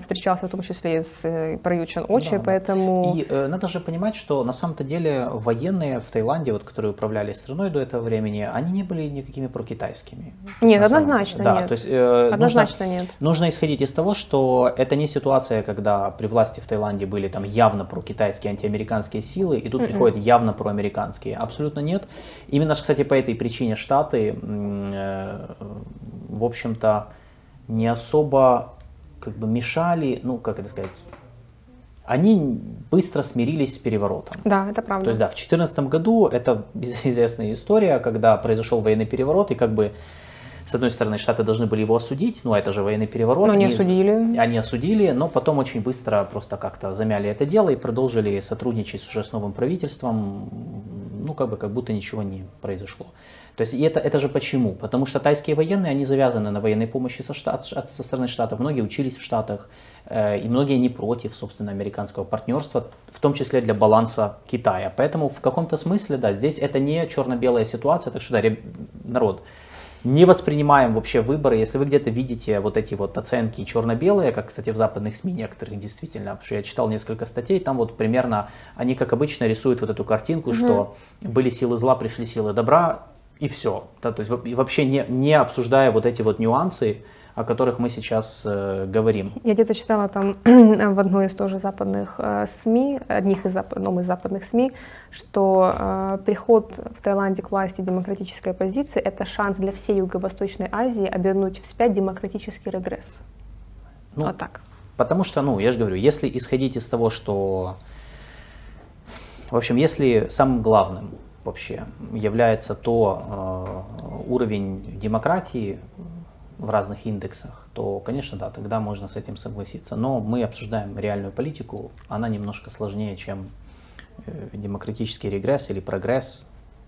встречался в том числе с э, Проючен Очи, да, поэтому... И э, надо же понимать, что на самом-то деле военные в Таиланде, вот, которые управляли страной до этого времени, они не были никакими прокитайскими. Нет, однозначно да, нет. То есть, э, однозначно нужно, нет. Нужно исходить из того, что это не ситуация, когда при власти в Таиланде были там явно прокитайские антиамериканские силы, и тут Mm-mm. приходят явно проамериканские. Абсолютно нет. Именно, кстати, по этой причине Штаты, э, в общем-то, не особо как бы мешали, ну, как это сказать, они быстро смирились с переворотом. Да, это правда. То есть, да, в 2014 году это известная история, когда произошел военный переворот, и как бы с одной стороны, Штаты должны были его осудить, ну, это же военный переворот. Но не осудили. Они осудили, но потом очень быстро просто как-то замяли это дело и продолжили сотрудничать уже с новым правительством, ну, как бы как будто ничего не произошло. То есть и это, это же почему? Потому что тайские военные, они завязаны на военной помощи со, штат, со стороны Штатов. Многие учились в Штатах, э, и многие не против, собственно, американского партнерства, в том числе для баланса Китая. Поэтому в каком-то смысле, да, здесь это не черно-белая ситуация, так что, да, народ, не воспринимаем вообще выборы. Если вы где-то видите вот эти вот оценки черно-белые, как, кстати, в западных СМИ некоторых действительно, потому что я читал несколько статей, там вот примерно они, как обычно, рисуют вот эту картинку, угу. что были силы зла, пришли силы добра, и все. Да, то есть вообще не, не обсуждая вот эти вот нюансы, о которых мы сейчас э, говорим. Я где-то читала там в одной из тоже западных э, СМИ, одних из, одном из западных СМИ, что э, приход в Таиланде к власти демократической оппозиции – это шанс для всей Юго-Восточной Азии обернуть вспять демократический регресс. Ну, вот так. Потому что, ну, я же говорю, если исходить из того, что, в общем, если самым главным вообще является то э, уровень демократии в разных индексах, то, конечно, да, тогда можно с этим согласиться. Но мы обсуждаем реальную политику, она немножко сложнее, чем э, демократический регресс или прогресс,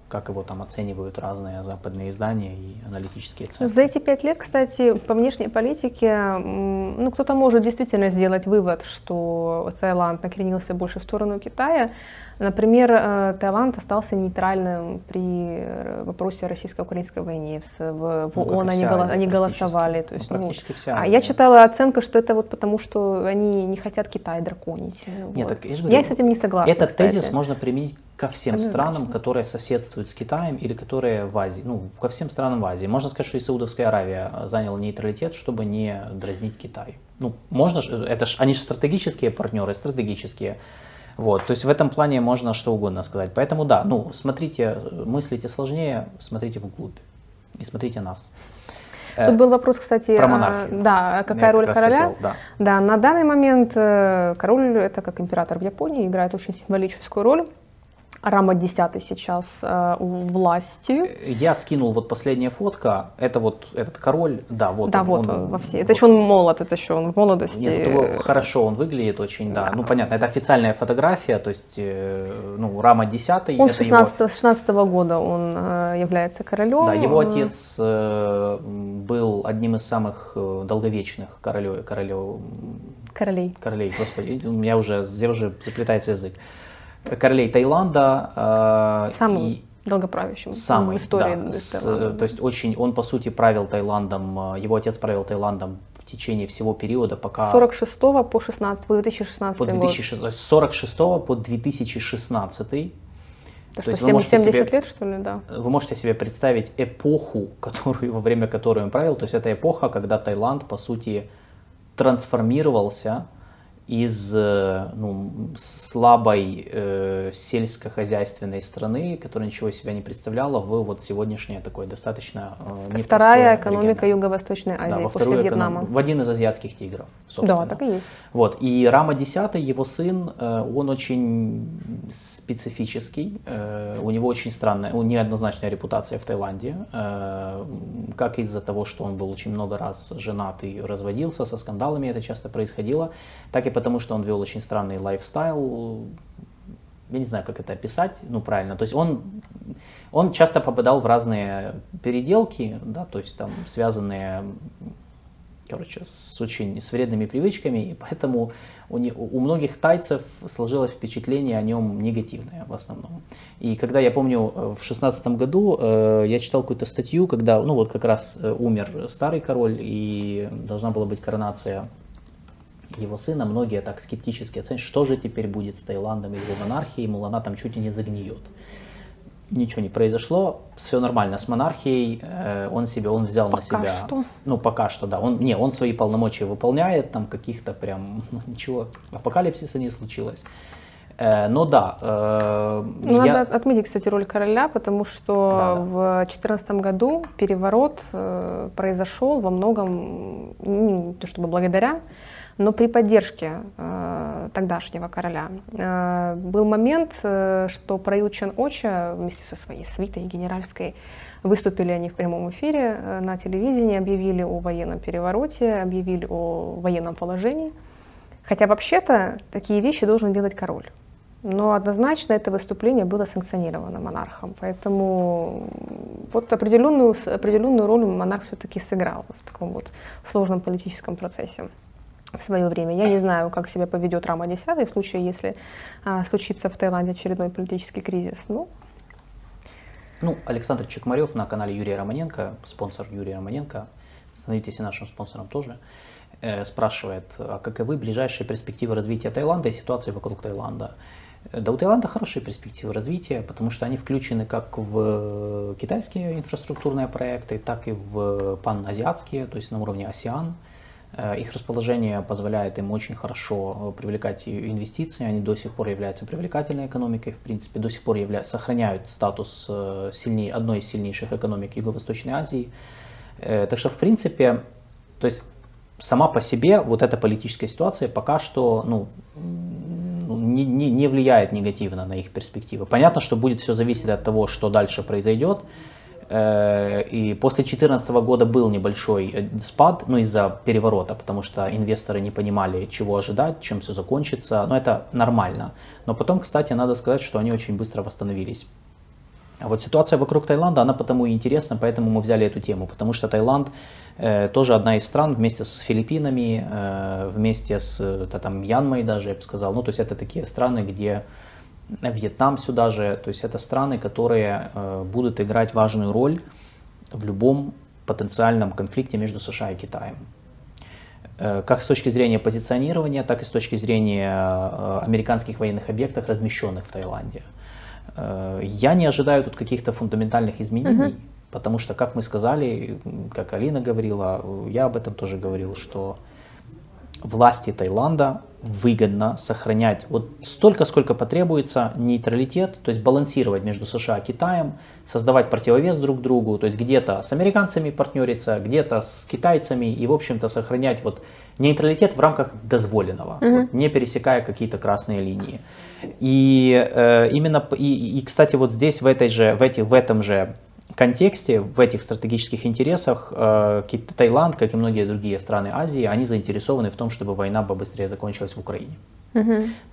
как его там оценивают разные западные издания и аналитические центры. За эти пять лет, кстати, по внешней политике, ну, кто-то может действительно сделать вывод, что Таиланд накренился больше в сторону Китая, Например, э, Таиланд остался нейтральным при э, вопросе российско-украинской войне. В, в ну, ООН они, Азия, они голосовали. То есть, ну, практически ну, вся А я читала оценку, что это вот потому, что они не хотят Китай драконить. Нет, вот. так, я, говорю, я с этим не согласна. Этот кстати. тезис можно применить ко всем странам, которые соседствуют с Китаем или которые в Азии. Ну, ко всем странам в Азии. Можно сказать, что и Саудовская Аравия заняла нейтралитет, чтобы не дразнить Китай. Ну, можно, это ж, они же стратегические партнеры, стратегические. Вот, то есть в этом плане можно что угодно сказать. Поэтому да, ну, смотрите, мыслите сложнее, смотрите вглубь и смотрите нас. Тут был вопрос, кстати, про монархию. А, да, какая Я роль короля? Хотел, да. да, на данный момент э, король это как император в Японии играет очень символическую роль. Рама 10 сейчас э, у власти. Я скинул вот последняя фотка. Это вот этот король, да, вот да, он. вот он, во все. Это вот. еще он молод, это еще он в молодости. Нет, его, хорошо он выглядит очень, да. да. Ну понятно, это официальная фотография, то есть, э, ну Рама 10 Он с 16, его... 16 года он э, является королем. Да, его отец э, был одним из самых э, долговечных королев королей. Королей, господи, у меня уже, уже заплетается язык королей Таиланда. Э, Самым и долгоправящим самый, в истории. Да, с, то есть очень, он по сути правил Таиландом, э, его отец правил Таиландом в течение всего периода, пока... С 46 по 16, по 2016 по 2006, год. С 46 по 2016. То, то есть 7, вы можете 70 себе, лет, что ли, да? Вы можете себе представить эпоху, которую, во время которой он правил. То есть это эпоха, когда Таиланд, по сути, трансформировался из э, ну, слабой э, сельскохозяйственной страны, которая ничего из себя не представляла, в вот сегодняшнее такое достаточно э, Вторая экономика Юго-Восточной Азии да, во после Вьетнама. Эконом... В один из азиатских тигров, собственно. Да, так и есть. Вот. И Рама 10, его сын, э, он очень специфический, э, у него очень странная, неоднозначная репутация в Таиланде, э, как из-за того, что он был очень много раз женат и разводился, со скандалами это часто происходило, так и потому, что он вел очень странный лайфстайл, я не знаю, как это описать, ну правильно, то есть он, он часто попадал в разные переделки, да, то есть там связанные, короче, с очень с вредными привычками, и поэтому у, не, у многих тайцев сложилось впечатление о нем негативное в основном. И когда я помню э, в шестнадцатом году э, я читал какую-то статью, когда, ну вот как раз э, умер старый король и должна была быть коронация его сына, многие так скептически оценивают, что же теперь будет с Таиландом и его монархией, мол, она там чуть ли не загниет. Ничего не произошло, все нормально с монархией, э, он себе, он взял пока на себя, что. ну пока что, да, он, не, он свои полномочия выполняет, там каких-то прям, ну, ничего, апокалипсиса не случилось. Э, но да, э, Ну, я- Надо отметить, кстати, роль короля, потому что Да, да. в 2014 году переворот э, произошел во многом, ну, не то чтобы благодаря, но при поддержке э, тогдашнего короля. Э, был момент, э, что Прают Чан Оча вместе со своей свитой генеральской выступили они в прямом эфире э, на телевидении, объявили о военном перевороте, объявили о военном положении. Хотя вообще-то такие вещи должен делать король. Но однозначно это выступление было санкционировано монархом. Поэтому вот определенную, определенную роль монарх все-таки сыграл в таком вот сложном политическом процессе в свое время. Я не знаю, как себя поведет Рама X в случае, если а, случится в Таиланде очередной политический кризис. Ну, Ну, Александр Чекмарев на канале Юрия Романенко, спонсор Юрия Романенко, становитесь и нашим спонсором тоже, э, спрашивает, а каковы ближайшие перспективы развития Таиланда и ситуации вокруг Таиланда? Э, Да у Таиланда хорошие перспективы развития, потому что они включены как в китайские инфраструктурные проекты, так и в паназиатские, то есть на уровне ASEAN. Э, Их расположение позволяет им очень хорошо э, привлекать инвестиции, они до сих пор являются привлекательной экономикой, в принципе, до сих пор явля- сохраняют статус э, сильней, одной из сильнейших экономик Юго-Восточной Азии. Э, Так что, в принципе, то есть сама по себе вот эта политическая ситуация пока что ну, не, не, не влияет негативно на их перспективы. Понятно, что будет все зависеть от того, что дальше произойдет. Э, И после 2014 года был небольшой э, спад, ну из-за переворота, потому что инвесторы не понимали, чего ожидать, чем все закончится. Но это нормально. Но потом, кстати, надо сказать, что они очень быстро восстановились. А вот ситуация вокруг Таиланда, она потому и интересна, поэтому мы взяли эту тему, потому что Таиланд тоже одна из стран вместе с Филиппинами, э, вместе с э, да, там, Мьянмой даже, я бы сказал, ну то есть это такие страны, где э, Вьетнам сюда же, то есть это страны, которые э, будут играть важную роль в любом потенциальном конфликте между США и Китаем. Э, Как с точки зрения позиционирования, так и с точки зрения э, американских военных объектов, размещенных в Таиланде. Э, Я не ожидаю тут каких-то фундаментальных изменений, потому что, как мы сказали, как Алина говорила, я об этом тоже говорил, что власти Таиланда выгодно сохранять вот столько, сколько потребуется нейтралитет, то есть балансировать между США и Китаем, создавать противовес друг другу, то есть где-то с американцами партнериться, где-то с китайцами и, в общем-то, сохранять вот нейтралитет в рамках дозволенного, вот, не пересекая какие-то красные линии. И э, именно, и, и, кстати, вот здесь, в, этой же, в, эти, в этом же контексте, в этих стратегических интересах, э, Таиланд, как и многие другие страны Азии, они заинтересованы в том, чтобы война побыстрее закончилась в Украине.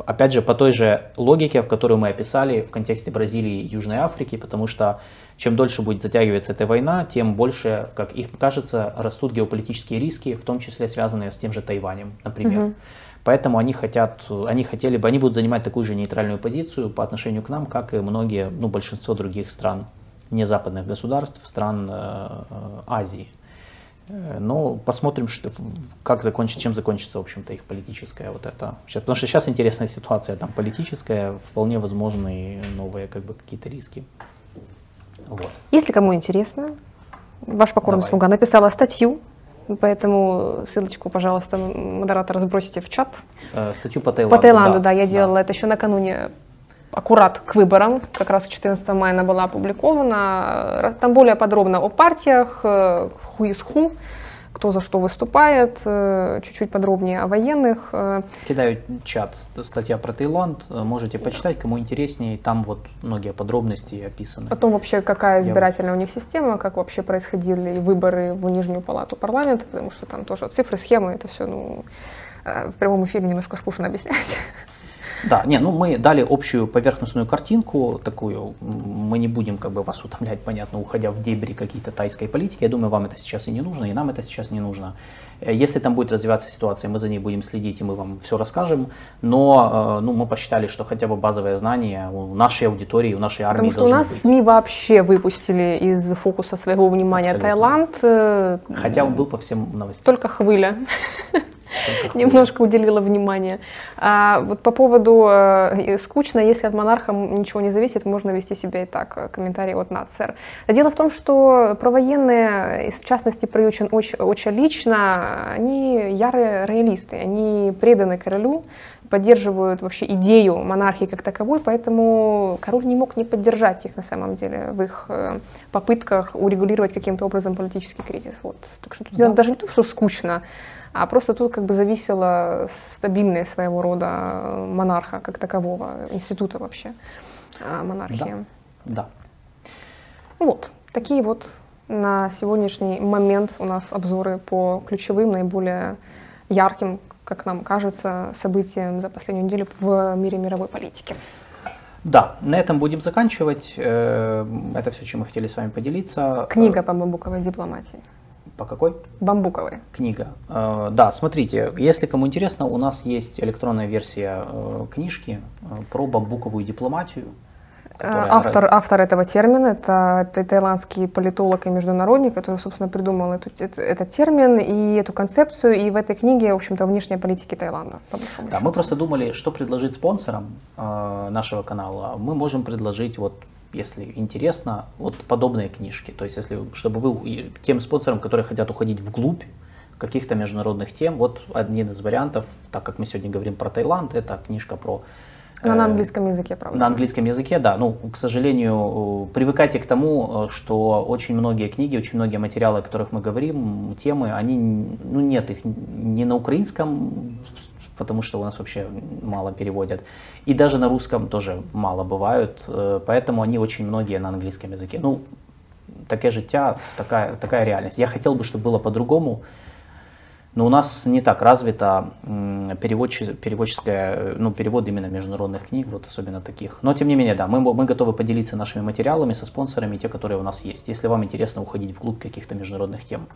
Опять же, по той же логике, в которую мы описали в контексте Бразилии и Южной Африки, потому что чем дольше будет затягиваться эта война, тем больше, как им кажется, растут геополитические риски, в том числе связанные с тем же Тайванем, например. Поэтому они хотят, они хотели бы, они будут занимать такую же нейтральную позицию по отношению к нам, как и многие, ну, большинство других стран, не западных государств, стран э, э, Азии. Э, Но посмотрим, что, как закончит, чем закончится, в общем-то, их политическая вот это. Потому что сейчас интересная ситуация там политическая, вполне возможны новые как бы какие-то риски. Вот. Если кому интересно, ваш покорный Давай. слуга написала статью, поэтому ссылочку, пожалуйста, модератор сбросите в чат. Э, Статью по Таиланду. По Таиланду, да, я делала это еще накануне аккурат к выборам, как раз 14 мая она была опубликована. Раз- Там более подробно о партиях, э, ху из ху, кто за что выступает, э, чуть-чуть подробнее о военных. э, Кидаю чат, ст- статья про Таиланд, э, можете почитать, кому интереснее, там вот многие подробности описаны. О том вообще, какая Я избирательная у них система, как вообще происходили выборы в Нижнюю палату парламента, потому что там тоже цифры, схемы, это все ну, э, в прямом эфире немножко скучно объяснять. Да, не, ну мы дали общую поверхностную картинку такую. Мы не будем как бы вас утомлять, понятно, уходя в дебри какие-то тайской политики. Я думаю, вам это сейчас и не нужно, и нам это сейчас не нужно. Э, Если там будет развиваться ситуация, мы за ней будем следить, и мы вам все расскажем. Но э, ну, мы посчитали, что хотя бы базовые знания у нашей аудитории, у нашей армии Потому что у нас быть. СМИ вообще выпустили из фокуса своего внимания Абсолютно. Таиланд. э, Хотя он был по всем новостям. Только хвыля. немножко уделила внимания. А вот по поводу э, скучно, если от монарха ничего не зависит, можно вести себя и так. Комментарий от нас, сэр. Дело в том, что провоенные, в частности, при очень, очень, очень лично, они ярые роялисты, они преданы королю, поддерживают вообще идею монархии как таковой, поэтому король не мог не поддержать их на самом деле в их э, попытках урегулировать каким-то образом политический кризис. Вот. Так что тут да. даже не то, что скучно, а просто тут как бы зависела стабильность своего рода монарха как такового, института вообще а, монархии. Да. да. Вот, такие вот на сегодняшний момент у нас обзоры по ключевым, наиболее ярким как нам кажется, событием за последнюю неделю в мире мировой политики. Да, на этом будем заканчивать. Э, это все, чем мы хотели с вами поделиться. Книга по бамбуковой дипломатии. По какой? Бамбуковой. Книга. Э, да, смотрите, если кому интересно, у нас есть электронная версия э, книжки про бамбуковую дипломатию. Автор, автор этого термина это, это таиландский политолог и международник, который, собственно, придумал эту, эту, этот термин и эту концепцию. И в этой книге, в общем-то, внешняя политика Таиланда. Да, счету. мы просто думали, что предложить спонсорам э, нашего канала. Мы можем предложить вот если интересно, вот подобные книжки. То есть, если, чтобы вы тем спонсорам, которые хотят уходить вглубь каких-то международных тем, вот один из вариантов, так как мы сегодня говорим про Таиланд, это книжка про но на э, английском языке, правда? На английском языке, да. Ну, к сожалению, привыкайте к тому, что очень многие книги, очень многие материалы, о которых мы говорим, темы, они, ну, нет их не на украинском, потому что у нас вообще мало переводят, и даже на русском тоже мало бывают, э, поэтому они очень многие на английском языке. Ну, таке життя, такая, такая реальность. Я хотел бы, чтобы было по-другому, но у нас не так развито переводческое, переводческое, ну, перевод именно международных книг, вот особенно таких. Но тем не менее, да, мы, мы готовы поделиться нашими материалами со спонсорами, те, которые у нас есть, если вам интересно уходить вглубь каких-то международных тем.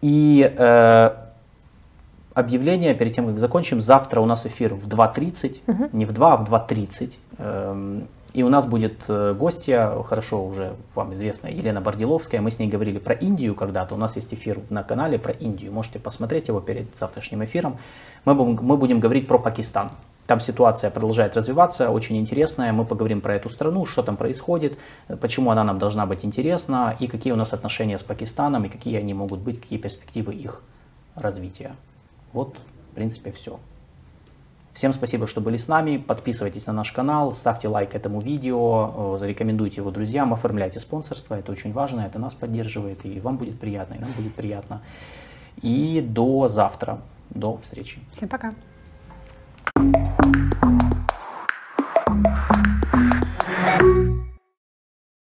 И э, объявление перед тем, как закончим. Завтра у нас эфир в 2.30, угу. не в 2, а в 2.30. Эм, и у нас будет э, гостья, хорошо уже вам известная, Елена Бордиловская. Мы с ней говорили про Индию когда-то. У нас есть эфир на канале про Индию. Можете посмотреть его перед завтрашним эфиром. Мы будем, мы будем говорить про Пакистан. Там ситуация продолжает развиваться, очень интересная. Мы поговорим про эту страну, что там происходит, почему она нам должна быть интересна, и какие у нас отношения с Пакистаном, и какие они могут быть, какие перспективы их развития. Вот, в принципе, все. Всем спасибо, что были с нами. Подписывайтесь на наш канал, ставьте лайк этому видео, э, зарекомендуйте его друзьям, оформляйте спонсорство. Это очень важно, это нас поддерживает, и вам будет приятно, и нам будет приятно. И до завтра. До встречи. Всем пока.